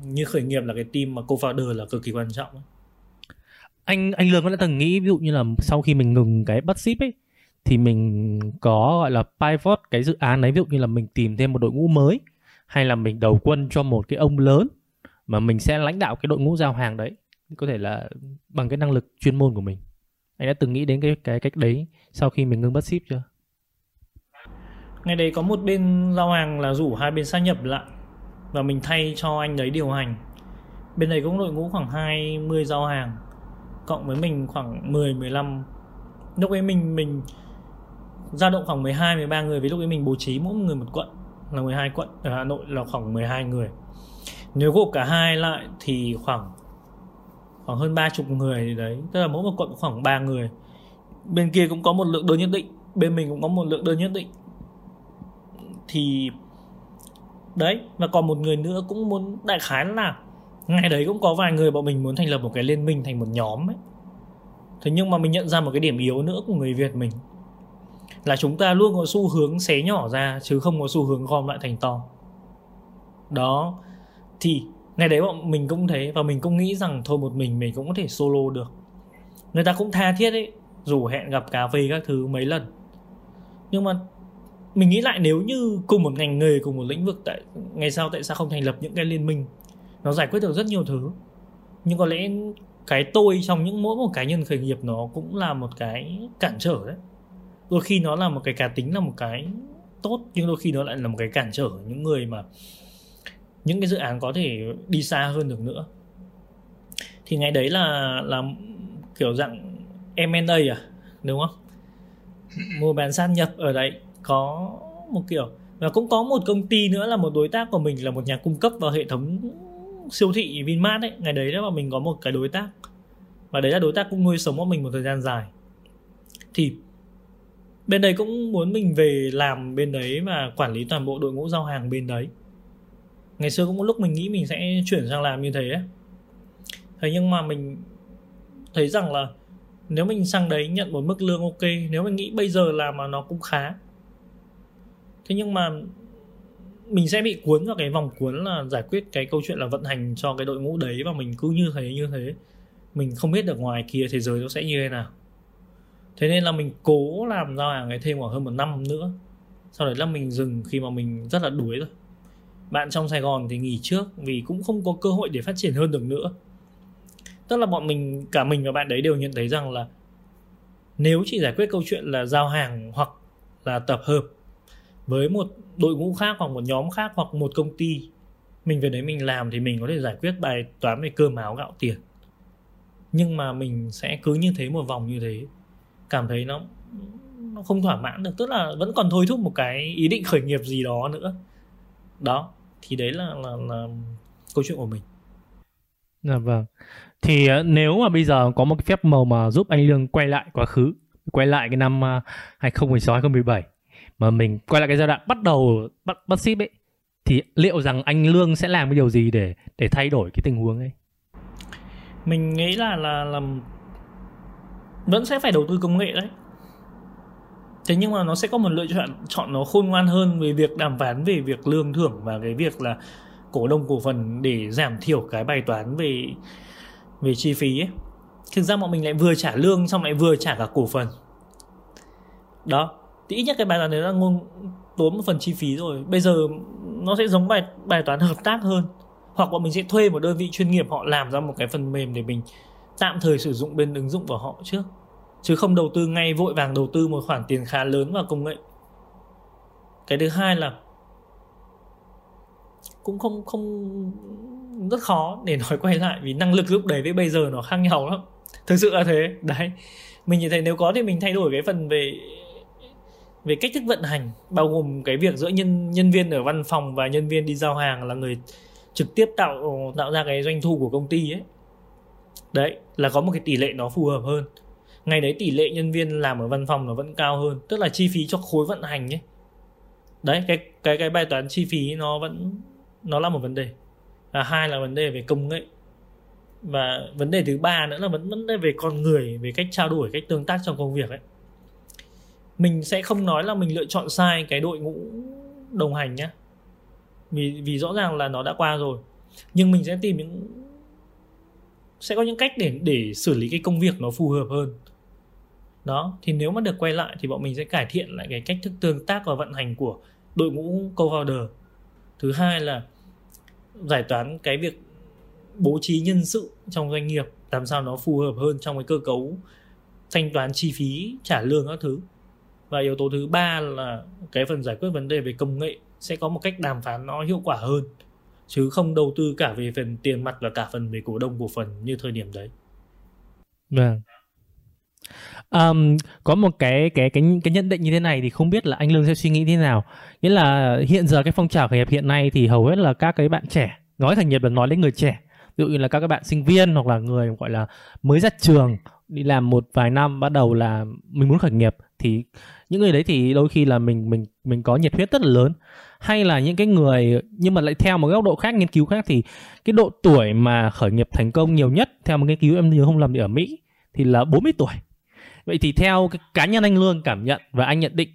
như khởi nghiệp là cái team mà co-founder là cực kỳ quan trọng ấy. anh anh lương có đã từng nghĩ ví dụ như là sau khi mình ngừng cái bắt ship ấy thì mình có gọi là pivot cái dự án đấy ví dụ như là mình tìm thêm một đội ngũ mới hay là mình đầu quân cho một cái ông lớn mà mình sẽ lãnh đạo cái đội ngũ giao hàng đấy có thể là bằng cái năng lực chuyên môn của mình. Anh đã từng nghĩ đến cái cái cách đấy sau khi mình ngưng bắt ship chưa? Ngày đấy có một bên giao hàng là rủ hai bên sát nhập lại và mình thay cho anh đấy điều hành. Bên này cũng đội ngũ khoảng 20 giao hàng, cộng với mình khoảng 10 15 lúc ấy mình mình dao động khoảng 12 13 người, vì lúc ấy mình bố trí mỗi người một quận, là 12 quận ở Hà Nội là khoảng 12 người. Nếu gộp cả hai lại thì khoảng khoảng hơn ba chục người thì đấy, tức là mỗi một quận khoảng 3 người. Bên kia cũng có một lượng đơn nhất định, bên mình cũng có một lượng đơn nhất định. Thì đấy và còn một người nữa cũng muốn, đại khái là ngày đấy cũng có vài người bọn mình muốn thành lập một cái liên minh thành một nhóm ấy. Thế nhưng mà mình nhận ra một cái điểm yếu nữa của người việt mình là chúng ta luôn có xu hướng xé nhỏ ra, chứ không có xu hướng gom lại thành to. Đó, thì ngày đấy bọn mình cũng thế, và mình cũng nghĩ rằng thôi một mình mình cũng có thể solo được. Người ta cũng tha thiết ấy, dù hẹn gặp cà phê các thứ mấy lần. Nhưng mà mình nghĩ lại nếu như cùng một ngành nghề, cùng một lĩnh vực, tại ngày sau tại sao không thành lập những cái liên minh? Nó giải quyết được rất nhiều thứ. Nhưng có lẽ cái tôi trong những mỗi một cá nhân khởi nghiệp nó cũng là một cái cản trở đấy. Đôi khi nó là một cái cá tính, là một cái tốt, nhưng đôi khi nó lại là một cái cản trở những người mà những cái dự án có thể đi xa hơn được nữa. Thì ngày đấy là là kiểu dạng M&A à đúng không? Mua bán sát nhập ở đấy có một kiểu, và cũng có một công ty nữa là một đối tác của mình là một nhà cung cấp vào hệ thống siêu thị Vinmart ấy. Ngày đấy đó mà mình có một cái đối tác, và đấy là đối tác cũng nuôi sống của mình một thời gian dài. Thì bên đấy cũng muốn mình về làm bên đấy và quản lý toàn bộ đội ngũ giao hàng bên đấy. Ngày xưa cũng có lúc mình nghĩ mình sẽ chuyển sang làm như thế ấy. thế nhưng mà mình thấy rằng là nếu mình sang đấy nhận một mức lương ok, nếu mình nghĩ bây giờ làm mà nó cũng khá thế nhưng mà mình sẽ bị cuốn vào cái vòng cuốn là giải quyết cái câu chuyện là vận hành cho cái đội ngũ đấy và mình cứ như thế như thế. Mình không biết được ngoài kia thế giới nó sẽ như thế nào. Thế nên là mình cố làm giao hàng ấy thêm khoảng hơn một năm nữa. Sau đấy là mình dừng khi mà mình rất là đuối rồi. Bạn trong sài gòn thì nghỉ trước vì cũng không có cơ hội để phát triển hơn được nữa. Tức là bọn mình, cả mình và bạn đấy đều nhận thấy rằng là nếu chỉ giải quyết câu chuyện là giao hàng hoặc là tập hợp với một đội ngũ khác hoặc một nhóm khác hoặc một công ty. Mình về đấy mình làm thì mình có thể giải quyết bài toán về cơm áo gạo tiền. Nhưng mà mình sẽ cứ như thế một vòng như thế cảm thấy nó nó không thỏa mãn được. Tức là vẫn còn thôi thúc một cái ý định khởi nghiệp gì đó nữa. Đó thì đấy là là, là câu chuyện của mình. Dạ vâng. Thì ờ, nếu mà bây giờ có một cái phép màu mà giúp anh Lương quay lại quá khứ quay lại cái năm ờ, 2016 2017 mà mình quay lại cái giai đoạn bắt đầu, bắt bắt ship ấy, thì liệu rằng anh Lương sẽ làm cái điều gì để để thay đổi cái tình huống ấy? Mình nghĩ là là làm vẫn sẽ phải đầu tư công nghệ đấy. Thế nhưng mà nó sẽ có một lựa chọn chọn nó khôn ngoan hơn về việc đàm phán về việc lương thưởng và cái việc là cổ đông cổ phần để giảm thiểu cái bài toán về về chi phí ấy. Thực ra bọn mình lại vừa trả lương xong lại vừa trả cả cổ phần đó thì ít nhất cái bài toán đấy là ngôn tốn một phần chi phí rồi. Bây giờ nó sẽ giống bài bài toán hợp tác hơn. Hoặc bọn mình sẽ thuê một đơn vị chuyên nghiệp họ làm ra một cái phần mềm để mình tạm thời sử dụng bên ứng dụng của họ trước. Chứ không đầu tư ngay vội vàng đầu tư một khoản tiền khá lớn vào công nghệ. Cái thứ hai là cũng không không, rất khó để nói quay lại vì năng lực lúc đấy với bây giờ nó khác nhau lắm. Thực sự là thế. Đấy. Mình nhìn thấy nếu có thì mình thay đổi cái phần về về cách thức vận hành, bao gồm cái việc giữa nhân nhân viên ở văn phòng và nhân viên đi giao hàng là người trực tiếp tạo tạo ra cái doanh thu của công ty ấy. Đấy, là có một cái tỷ lệ nó phù hợp hơn. Ngày đấy tỷ lệ nhân viên làm ở văn phòng nó vẫn cao hơn, tức là chi phí cho khối vận hành ấy. Đấy, cái cái cái bài toán chi phí nó vẫn, nó là một vấn đề. Và hai là vấn đề về công nghệ. Và vấn đề thứ ba nữa là vấn vấn đề về con người, về cách trao đổi, cách tương tác trong công việc ấy mình sẽ không nói là mình lựa chọn sai cái đội ngũ đồng hành nhé vì vì rõ ràng là nó đã qua rồi. Nhưng mình sẽ tìm những, sẽ có những cách để để xử lý cái công việc nó phù hợp hơn. Đó, thì nếu mà được quay lại thì bọn mình sẽ cải thiện lại cái cách thức tương tác và vận hành của đội ngũ co-founder. Thứ hai là giải toán cái việc bố trí nhân sự trong doanh nghiệp, làm sao nó phù hợp hơn trong cái cơ cấu, thanh toán chi phí, trả lương các thứ và yếu tố thứ ba là cái phần giải quyết vấn đề về công nghệ sẽ có một cách đàm phán nó hiệu quả hơn chứ không đầu tư cả về phần tiền mặt và cả phần về cổ đông cổ phần như thời điểm đấy. Vâng. Um, có một cái cái cái cái nhận định như thế này thì không biết là anh Lương sẽ suy nghĩ thế nào. Nghĩa là hiện giờ cái phong trào khởi nghiệp hiện nay thì hầu hết là các cái bạn trẻ nói thành nghiệp là nói đến người trẻ ví dụ như là các cái bạn sinh viên hoặc là người, gọi là, mới ra trường, đi làm một vài năm, bắt đầu là mình muốn khởi nghiệp, thì những người đấy thì đôi khi là mình mình mình có nhiệt huyết rất là lớn. Hay là những cái người, nhưng mà lại theo một góc độ khác, nghiên cứu khác, thì cái độ tuổi mà khởi nghiệp thành công nhiều nhất, theo một nghiên cứu em nhớ không lầm thì ở Mỹ, thì là 40 tuổi. Vậy thì theo cái cá nhân anh Lương cảm nhận và anh nhận định,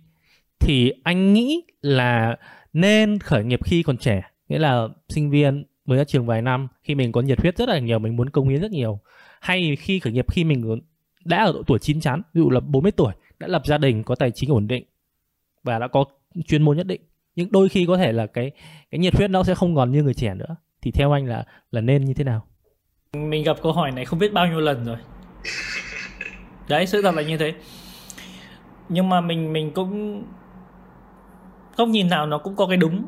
thì anh nghĩ là nên khởi nghiệp khi còn trẻ, nghĩa là sinh viên mới ra trường vài năm, khi mình có nhiệt huyết rất là nhiều, mình muốn công hiến rất nhiều. Hay khi khởi nghiệp, khi mình đã ở độ tuổi chín chắn, ví dụ là 40 tuổi, đã lập gia đình, có tài chính ổn định, và đã có chuyên môn nhất định, nhưng đôi khi có thể là cái cái nhiệt huyết nó sẽ không còn như người trẻ nữa. Thì theo anh là là nên như thế nào? Mình gặp câu hỏi này không biết bao nhiêu lần rồi. Đấy, sự thật là như thế. Nhưng mà mình mình cũng, góc nhìn nào nó cũng có cái đúng,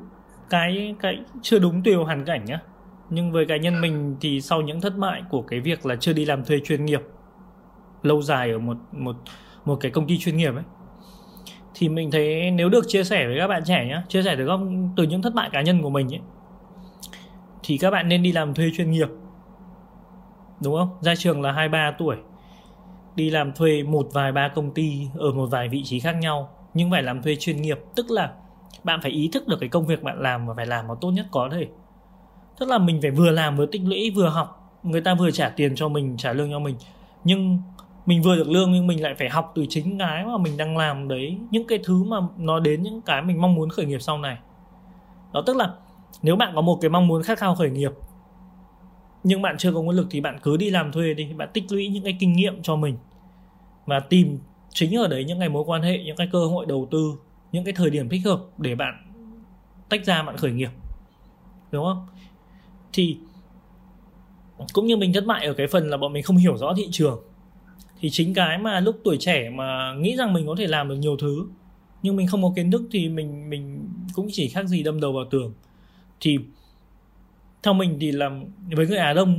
cái cái chưa đúng tùy vào hoàn cảnh nhá nhưng với cá nhân mình thì sau những thất bại của cái việc là chưa đi làm thuê chuyên nghiệp, lâu dài ở một một một cái công ty chuyên nghiệp ấy, thì mình thấy nếu được chia sẻ với các bạn trẻ nhá, chia sẻ từ góc, từ những thất bại cá nhân của mình ấy, thì các bạn nên đi làm thuê chuyên nghiệp. Đúng không? Ra trường là 23 tuổi, đi làm thuê một vài ba công ty ở một vài vị trí khác nhau, nhưng phải làm thuê chuyên nghiệp. Tức là bạn phải ý thức được cái công việc bạn làm và phải làm nó tốt nhất có thể tức là mình phải vừa làm vừa tích lũy, vừa học. Người ta vừa trả tiền cho mình, trả lương cho mình. Nhưng mình vừa được lương nhưng mình lại phải học từ chính cái mà mình đang làm đấy. Những cái thứ mà nó đến, những cái mình mong muốn khởi nghiệp sau này. Đó tức là nếu bạn có một cái mong muốn khát khao khởi nghiệp, nhưng bạn chưa có nguồn lực thì bạn cứ đi làm thuê đi. Bạn tích lũy những cái kinh nghiệm cho mình và tìm chính ở đấy những cái mối quan hệ, những cái cơ hội đầu tư, những cái thời điểm thích hợp để bạn tách ra bạn khởi nghiệp. Đúng không? Thì cũng như mình thất bại ở cái phần là bọn mình không hiểu rõ thị trường, thì chính cái mà lúc tuổi trẻ mà nghĩ rằng mình có thể làm được nhiều thứ, nhưng mình không có kiến thức thì mình mình cũng chỉ khác gì đâm đầu vào tường. Thì theo mình thì làm với người Á Đông,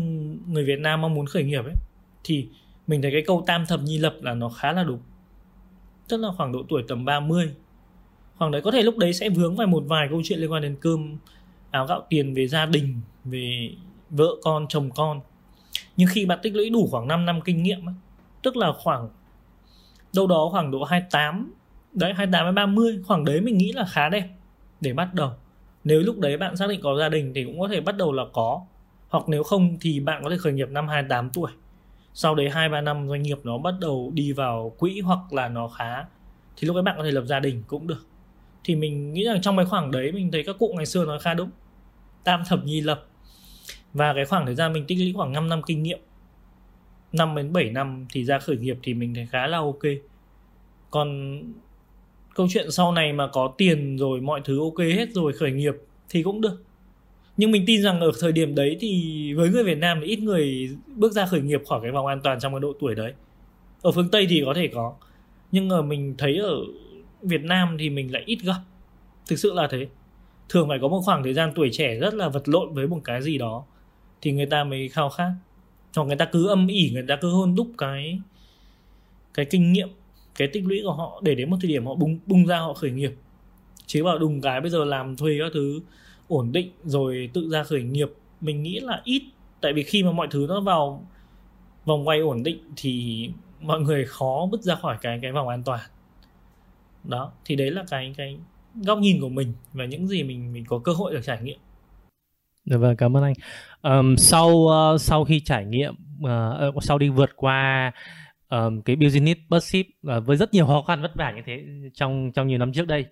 người Việt Nam mong muốn khởi nghiệp ấy, thì mình thấy cái câu tam thập nhi lập là nó khá là đúng. Tức là khoảng độ tuổi tầm 30 khoảng đấy có thể lúc đấy sẽ vướng vào một vài câu chuyện liên quan đến cơm áo gạo tiền về gia đình, về vợ con, chồng con. Nhưng khi bạn tích lũy đủ khoảng 5 năm kinh nghiệm tức là khoảng, đâu đó khoảng độ 28 đấy 28 đến 30 khoảng đấy mình nghĩ là khá đẹp để bắt đầu. Nếu lúc đấy bạn xác định có gia đình thì cũng có thể bắt đầu là có. Hoặc nếu không thì bạn có thể khởi nghiệp năm 28 tuổi. Sau đấy 2 3 năm doanh nghiệp nó bắt đầu đi vào quỹ hoặc là nó khá, thì lúc ấy bạn có thể lập gia đình cũng được. Thì mình nghĩ rằng trong cái khoảng đấy mình thấy các cụ ngày xưa nói khá đúng tam thập nhi lập. Và cái khoảng thời gian mình tích lũy khoảng 5 năm kinh nghiệm 5 đến 7 năm thì ra khởi nghiệp thì mình thấy khá là ok. Còn câu chuyện sau này mà có tiền rồi, mọi thứ ok hết rồi, khởi nghiệp thì cũng được. Nhưng mình tin rằng ở thời điểm đấy thì với người Việt Nam thì ít người bước ra khởi nghiệp khỏi cái vòng an toàn trong cái độ tuổi đấy. Ở phương Tây thì có thể có, nhưng mà mình thấy ở Việt Nam thì mình lại ít gặp. Thực sự là thế thường phải có một khoảng thời gian tuổi trẻ rất là vật lộn với một cái gì đó thì người ta mới khao khát. Hoặc người ta cứ âm ỉ, người ta cứ hôn đúc cái cái kinh nghiệm, cái tích lũy của họ để đến một thời điểm họ bung bung ra họ khởi nghiệp. Chứ bảo đùng cái bây giờ làm thuê các thứ ổn định rồi tự ra khởi nghiệp, mình nghĩ là ít. Tại vì khi mà mọi thứ nó vào vòng quay ổn định thì mọi người khó bứt ra khỏi cái cái vòng an toàn. Đó, thì đấy là cái cái góc nhìn của mình và những gì mình mình có cơ hội được trải nghiệm. Dạ vâng, cảm ơn anh. Um, sau uh, sau khi trải nghiệm uh, sau đi vượt qua um, cái business pursuit uh, với rất nhiều khó khăn vất vả như thế trong trong nhiều năm trước đây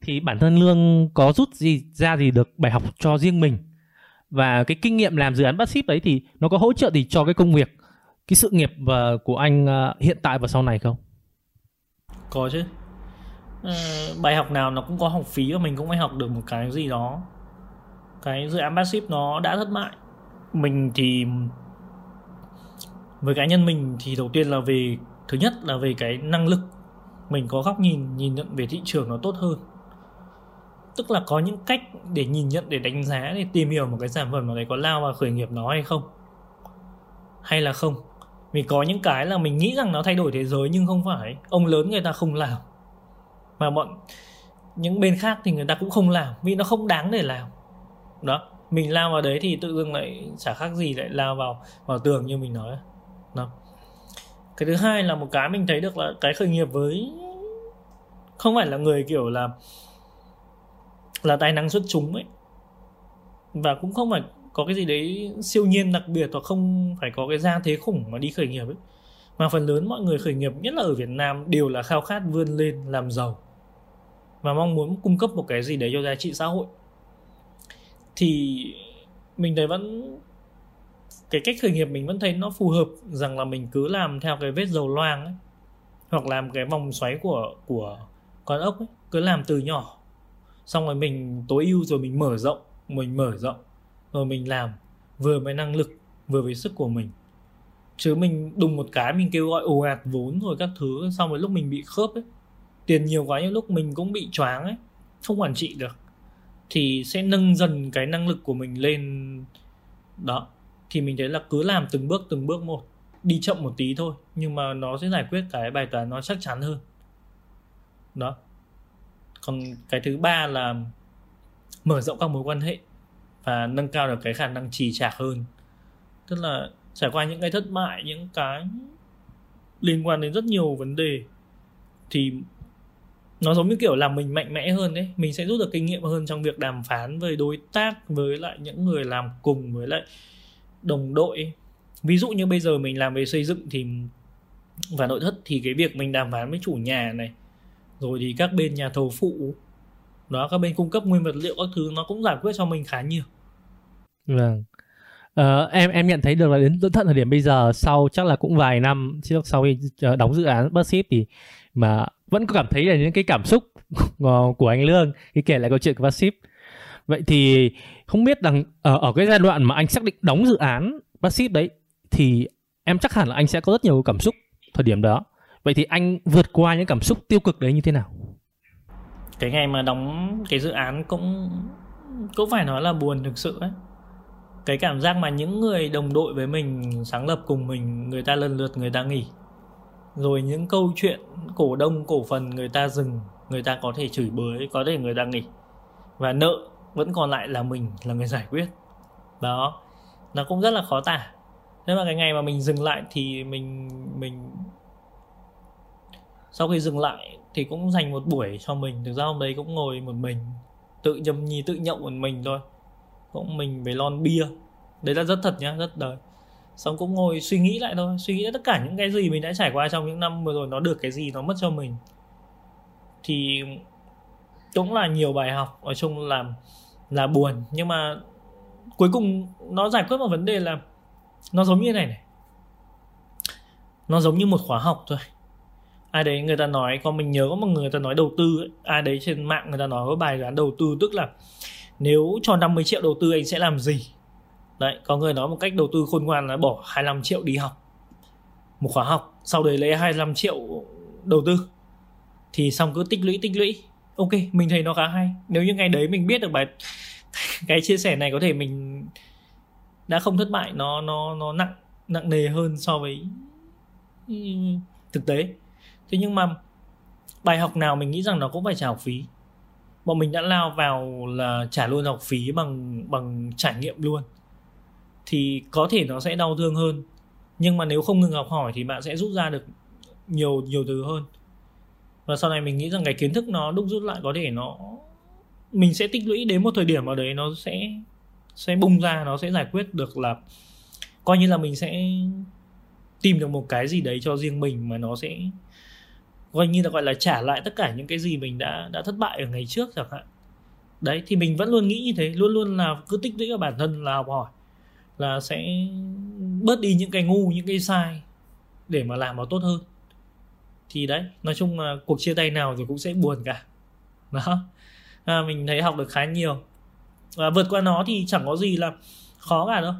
thì bản thân lương có rút gì ra gì được bài học cho riêng mình? Và cái kinh nghiệm làm dự án passive đấy thì nó có hỗ trợ gì cho cái công việc cái sự nghiệp và của anh uh, hiện tại và sau này không? Có chứ. uh, Ờ, bài học nào nó cũng có học phí và mình cũng phải học được một cái gì đó. Cái dự án passive nó đã thất bại. Mình thì, với cá nhân mình thì đầu tiên là về, thứ nhất là về cái năng lực. Mình có góc nhìn nhìn nhận về thị trường nó tốt hơn. Tức là có những cách để nhìn nhận, để đánh giá, để tìm hiểu một cái sản phẩm nào đấy có lao vào khởi nghiệp nó hay không. Hay là không. Vì có những cái là mình nghĩ rằng nó thay đổi thế giới nhưng không phải. Ông lớn người ta không làm mà bọn những bên khác thì người ta cũng không làm. Vì nó không đáng để làm. Đó, mình lao vào đấy thì tự dưng lại chả khác gì lại lao vào vào tường như mình nói. Đó. Cái thứ hai là một cái mình thấy được là cái khởi nghiệp với không phải là người kiểu là là tài năng xuất chúng ấy. Và cũng không phải có cái gì đấy siêu nhiên đặc biệt hoặc không phải có cái gia thế khủng mà đi khởi nghiệp ấy. Mà phần lớn mọi người khởi nghiệp, nhất là ở Việt Nam, đều là khao khát vươn lên làm giàu và mong muốn cung cấp một cái gì đấy cho giá trị xã hội. Thì mình thấy vẫn, cái cách khởi nghiệp mình vẫn thấy nó phù hợp rằng là mình cứ làm theo cái vết dầu loang ấy, hoặc làm cái vòng xoáy của của con ốc ấy, cứ làm từ nhỏ. Xong rồi mình tối ưu rồi mình mở rộng, mình mở rộng, rồi mình làm, vừa với năng lực, vừa với sức của mình. Chứ mình đùng một cái mình kêu gọi ồ ạt vốn rồi các thứ, xong rồi lúc mình bị khớp ấy tiền nhiều quá những lúc mình cũng bị choáng ấy, không quản trị được, thì sẽ nâng dần cái năng lực của mình lên đó. Thì mình thấy là cứ làm từng bước từng bước một, đi chậm một tí thôi, nhưng mà nó sẽ giải quyết cái bài toán nó chắc chắn hơn. Đó. Còn cái thứ ba là mở rộng các mối quan hệ và nâng cao được cái khả năng trì trạc hơn. Tức là trải qua những cái thất bại, những cái liên quan đến rất nhiều vấn đề, thì nó giống như kiểu làm mình mạnh mẽ hơn đấy mình sẽ rút được kinh nghiệm hơn trong việc đàm phán với đối tác với lại những người làm cùng với lại đồng đội ví dụ như bây giờ mình làm về xây dựng thì và nội thất thì cái việc mình đàm phán với chủ nhà này rồi thì các bên nhà thầu phụ đó các bên cung cấp nguyên vật liệu các thứ nó cũng giải quyết cho mình khá nhiều. Vâng. Uh, em em nhận thấy được là đến tận thời điểm bây giờ sau chắc là cũng vài năm trước sau khi ờ, đóng dự án Buzzfeed thì mà vẫn có cảm thấy là những cái cảm xúc của anh Lương, khi kể lại câu chuyện của Buzzfeed vậy thì không biết rằng ở ở cái giai đoạn mà anh xác định đóng dự án Buzzfeed đấy, thì em chắc hẳn là anh sẽ có rất nhiều cảm xúc thời điểm đó. Vậy thì anh vượt qua những cảm xúc tiêu cực đấy như thế nào? Cái ngày mà đóng cái dự án cũng cũng phải nói là buồn thực sự ấy. Cái cảm giác mà những người đồng đội với mình sáng lập cùng mình, người ta lần lượt người ta nghỉ rồi những câu chuyện cổ đông, cổ phần người ta dừng, người ta có thể chửi bới, có thể người ta nghỉ. Và nợ vẫn còn lại là mình, là người giải quyết. Đó, nó cũng rất là khó tả. Thế mà cái ngày mà mình dừng lại thì mình mình sau khi dừng lại thì cũng dành một buổi cho mình. Thực ra hôm đấy cũng ngồi một mình, tự nhâm nhi, tự nhậu một mình thôi. Cũng mình với lon bia. Đấy là rất thật nhá, rất đời xong cũng ngồi suy nghĩ lại thôi suy nghĩ tất cả những cái gì mình đã trải qua trong những năm vừa rồi nó được cái gì nó mất cho mình. Thì cũng là nhiều bài học nói chung là là buồn. Nhưng mà cuối cùng nó giải quyết một vấn đề là nó giống như này này. Nó giống như một khóa học thôi. Ai đấy người ta nói con mình nhớ có một người, người ta nói đầu tư ấy, ai đấy trên mạng người ta nói có bài toán đầu tư tức là nếu cho 50 triệu đầu tư anh sẽ làm gì? Đấy, có người nói một cách đầu tư khôn ngoan là bỏ 25 triệu đi học. Một khóa học, sau đấy lấy 25 triệu đầu tư. Thì xong cứ tích lũy tích lũy. Ok, mình thấy nó khá hay. Nếu như ngày đấy mình biết được bài, cái chia sẻ này có thể mình đã không thất bại, nó nó nó nặng nặng nề hơn so với thực tế. Thế nhưng mà bài học nào mình nghĩ rằng nó cũng phải trả học phí. Bọn mình đã lao vào là trả luôn học phí bằng bằng trải nghiệm luôn thì có thể nó sẽ đau thương hơn. Nhưng mà nếu không ngừng học hỏi thì bạn sẽ rút ra được nhiều nhiều thứ hơn. Và sau này mình nghĩ rằng cái kiến thức nó đúc rút lại có thể nó, mình sẽ tích lũy đến một thời điểm ở đấy nó sẽ sẽ bung ra, nó sẽ giải quyết được là coi như là mình sẽ tìm được một cái gì đấy cho riêng mình mà nó sẽ coi như là gọi là trả lại tất cả những cái gì mình đã đã thất bại ở ngày trước chẳng hạn. Đấy, thì mình vẫn luôn nghĩ như thế, luôn luôn là cứ tích lũy ở bản thân là học hỏi là sẽ bớt đi những cái ngu những cái sai để mà làm nó tốt hơn. Thì đấy nói chung là cuộc chia tay nào thì cũng sẽ buồn cả. Đó. À, mình thấy học được khá nhiều. Và vượt qua nó thì chẳng có gì là khó cả đâu.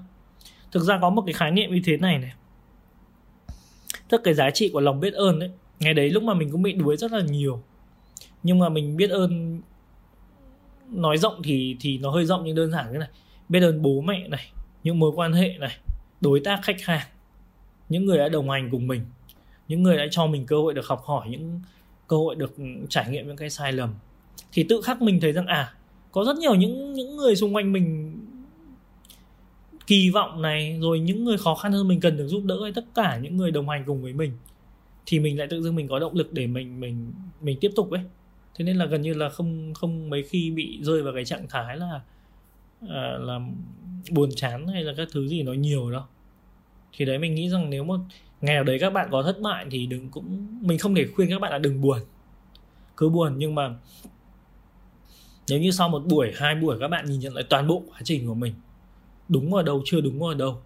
Thực ra có một cái khái niệm như thế này này. Tức cái giá trị của lòng biết ơn đấy ngày đấy lúc mà mình cũng bị đuối rất là nhiều. Nhưng mà mình biết ơn nói rộng thì thì nó hơi rộng nhưng đơn giản thế này. Biết ơn bố mẹ này những mối quan hệ này, đối tác khách hàng, những người đã đồng hành cùng mình, những người đã cho mình cơ hội được học hỏi, những cơ hội được trải nghiệm những cái sai lầm, thì tự khắc mình thấy rằng à có rất nhiều những những người xung quanh mình kỳ vọng này, rồi những người khó khăn hơn mình cần được giúp đỡ hay tất cả những người đồng hành cùng với mình, thì mình lại tự dưng mình có động lực để mình mình mình tiếp tục ấy. Thế nên là gần như là không không mấy khi bị rơi vào cái trạng thái là à, là buồn chán hay là các thứ gì nó nhiều đâu. Thì đấy mình nghĩ rằng nếu mà ngày nào đấy các bạn có thất bại thì đừng cũng mình không thể khuyên các bạn là đừng buồn. Cứ buồn nhưng mà nếu như sau một buổi hai buổi các bạn nhìn nhận lại toàn bộ quá trình của mình đúng ở đâu chưa đúng ở đâu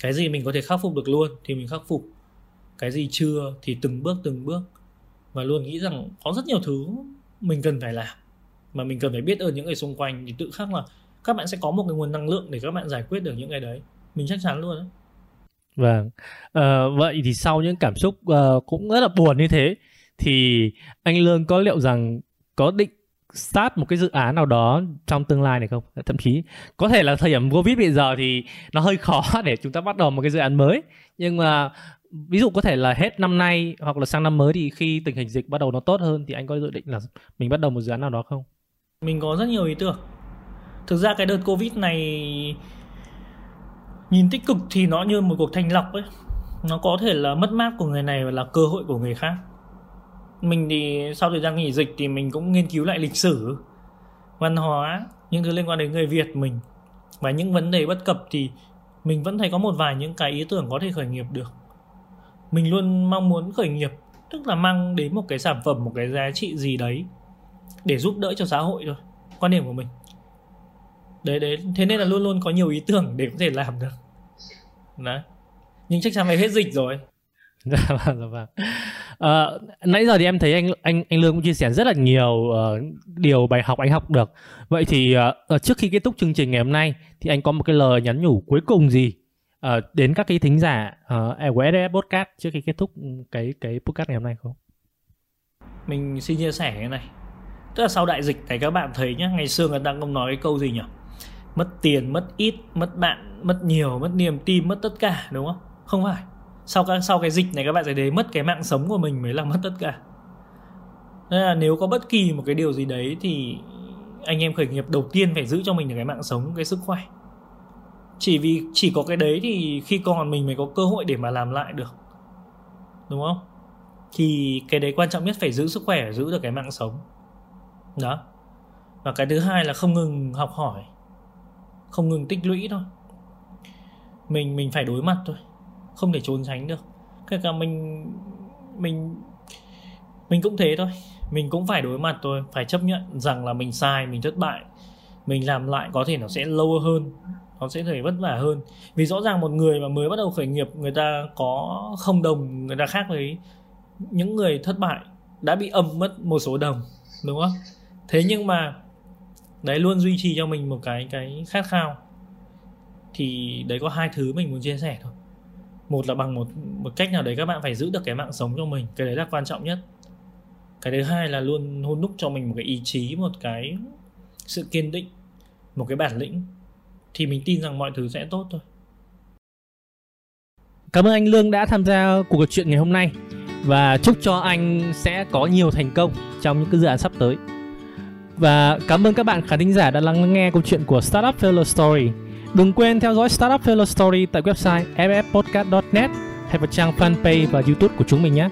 cái gì mình có thể khắc phục được luôn thì mình khắc phục. Cái gì chưa thì từng bước từng bước. Và luôn nghĩ rằng có rất nhiều thứ mình cần phải làm. Mà mình cần phải biết ơn những người xung quanh. Thì tự khắc là các bạn sẽ có một cái nguồn năng lượng để các bạn giải quyết được những cái đấy. Mình chắc chắn luôn đấy vâng. À, vậy thì sau những cảm xúc uh, cũng rất là buồn như thế thì anh lương có liệu rằng có định start một cái dự án nào đó trong tương lai này không? Thậm chí có thể là thời điểm covid bây giờ thì nó hơi khó để chúng ta bắt đầu một cái dự án mới. Nhưng mà ví dụ có thể là hết năm nay hoặc là sang năm mới thì khi tình hình dịch bắt đầu nó tốt hơn thì anh có dự định là mình bắt đầu một dự án nào đó không? Mình có rất nhiều ý tưởng thực ra cái đợt covid này nhìn tích cực thì nó như một cuộc thanh lọc ấy. Nó có thể là mất mát của người này và là cơ hội của người khác. Mình thì sau thời gian nghỉ dịch thì mình cũng nghiên cứu lại lịch sử, văn hóa, những thứ liên quan đến người việt mình. Và những vấn đề bất cập thì mình vẫn thấy có một vài những cái ý tưởng có thể khởi nghiệp được. Mình luôn mong muốn khởi nghiệp, tức là mang đến một cái sản phẩm, một cái giá trị gì đấy để giúp đỡ cho xã hội thôi. Quan điểm của mình đấy đấy. Thế nên là luôn luôn có nhiều ý tưởng để có thể làm được. Đấy nhưng chắc chắn phải hết dịch rồi. Dạ vâng dạ vâng. À, nãy giờ thì em thấy anh anh anh lương cũng chia sẻ rất là nhiều uh, điều bài học anh học được. Vậy thì uh, trước khi kết thúc chương trình ngày hôm nay thì anh có một cái lời nhắn nhủ cuối cùng gì uh, đến các cái thính giả uh, của SDF podcast trước khi kết thúc cái cái podcast ngày hôm nay không? Mình xin chia sẻ cái này. Tức là sau đại dịch này các bạn thấy nhá ngày xưa người ta cũng nói cái câu gì nhỉ mất tiền, mất ít, mất bạn, mất nhiều, mất niềm tin, mất tất cả, đúng không? Không phải. Sau cái sau cái dịch này các bạn sẽ đấy mất cái mạng sống của mình mới là mất tất cả. Nên là nếu có bất kỳ một cái điều gì đấy thì anh em khởi nghiệp đầu tiên phải giữ cho mình được cái mạng sống, cái sức khỏe. Chỉ vì, chỉ có cái đấy thì khi còn mình mới có cơ hội để mà làm lại được. Đúng không? Thì cái đấy quan trọng nhất phải giữ sức khỏe, giữ được cái mạng sống. Đó. Và cái thứ hai là không ngừng học hỏi không ngừng tích lũy thôi. Mình mình phải đối mặt thôi, không thể trốn tránh được. Kể cả mình mình mình cũng thế thôi. Mình cũng phải đối mặt thôi, phải chấp nhận rằng là mình sai, mình thất bại. Mình làm lại có thể nó sẽ lâu hơn, nó sẽ thể vất vả hơn. Vì rõ ràng một người mà mới bắt đầu khởi nghiệp, người ta có không đồng, người ta khác với những người thất bại, đã bị âm mất một số đồng, đúng không? Thế nhưng mà đấy, luôn duy trì cho mình một cái cái khát khao. Thì đấy có hai thứ mình muốn chia sẻ thôi. Một là bằng một một cách nào đấy các bạn phải giữ được cái mạng sống cho mình, cái đấy là quan trọng nhất. Cái thứ hai là luôn hôn đúc cho mình một cái ý chí, một cái sự kiên định, một cái bản lĩnh. Thì mình tin rằng mọi thứ sẽ tốt thôi. Cảm ơn anh lương đã tham gia cuộc trò chuyện ngày hôm nay. Và chúc cho anh sẽ có nhiều thành công trong những cái dự án sắp tới và cảm ơn các bạn khán thính giả đã lắng nghe câu chuyện của Startup Failure Story. Đừng quên theo dõi Startup Failure Story tại website ffpodcast.net hay vào trang fanpage và YouTube của chúng mình nhé.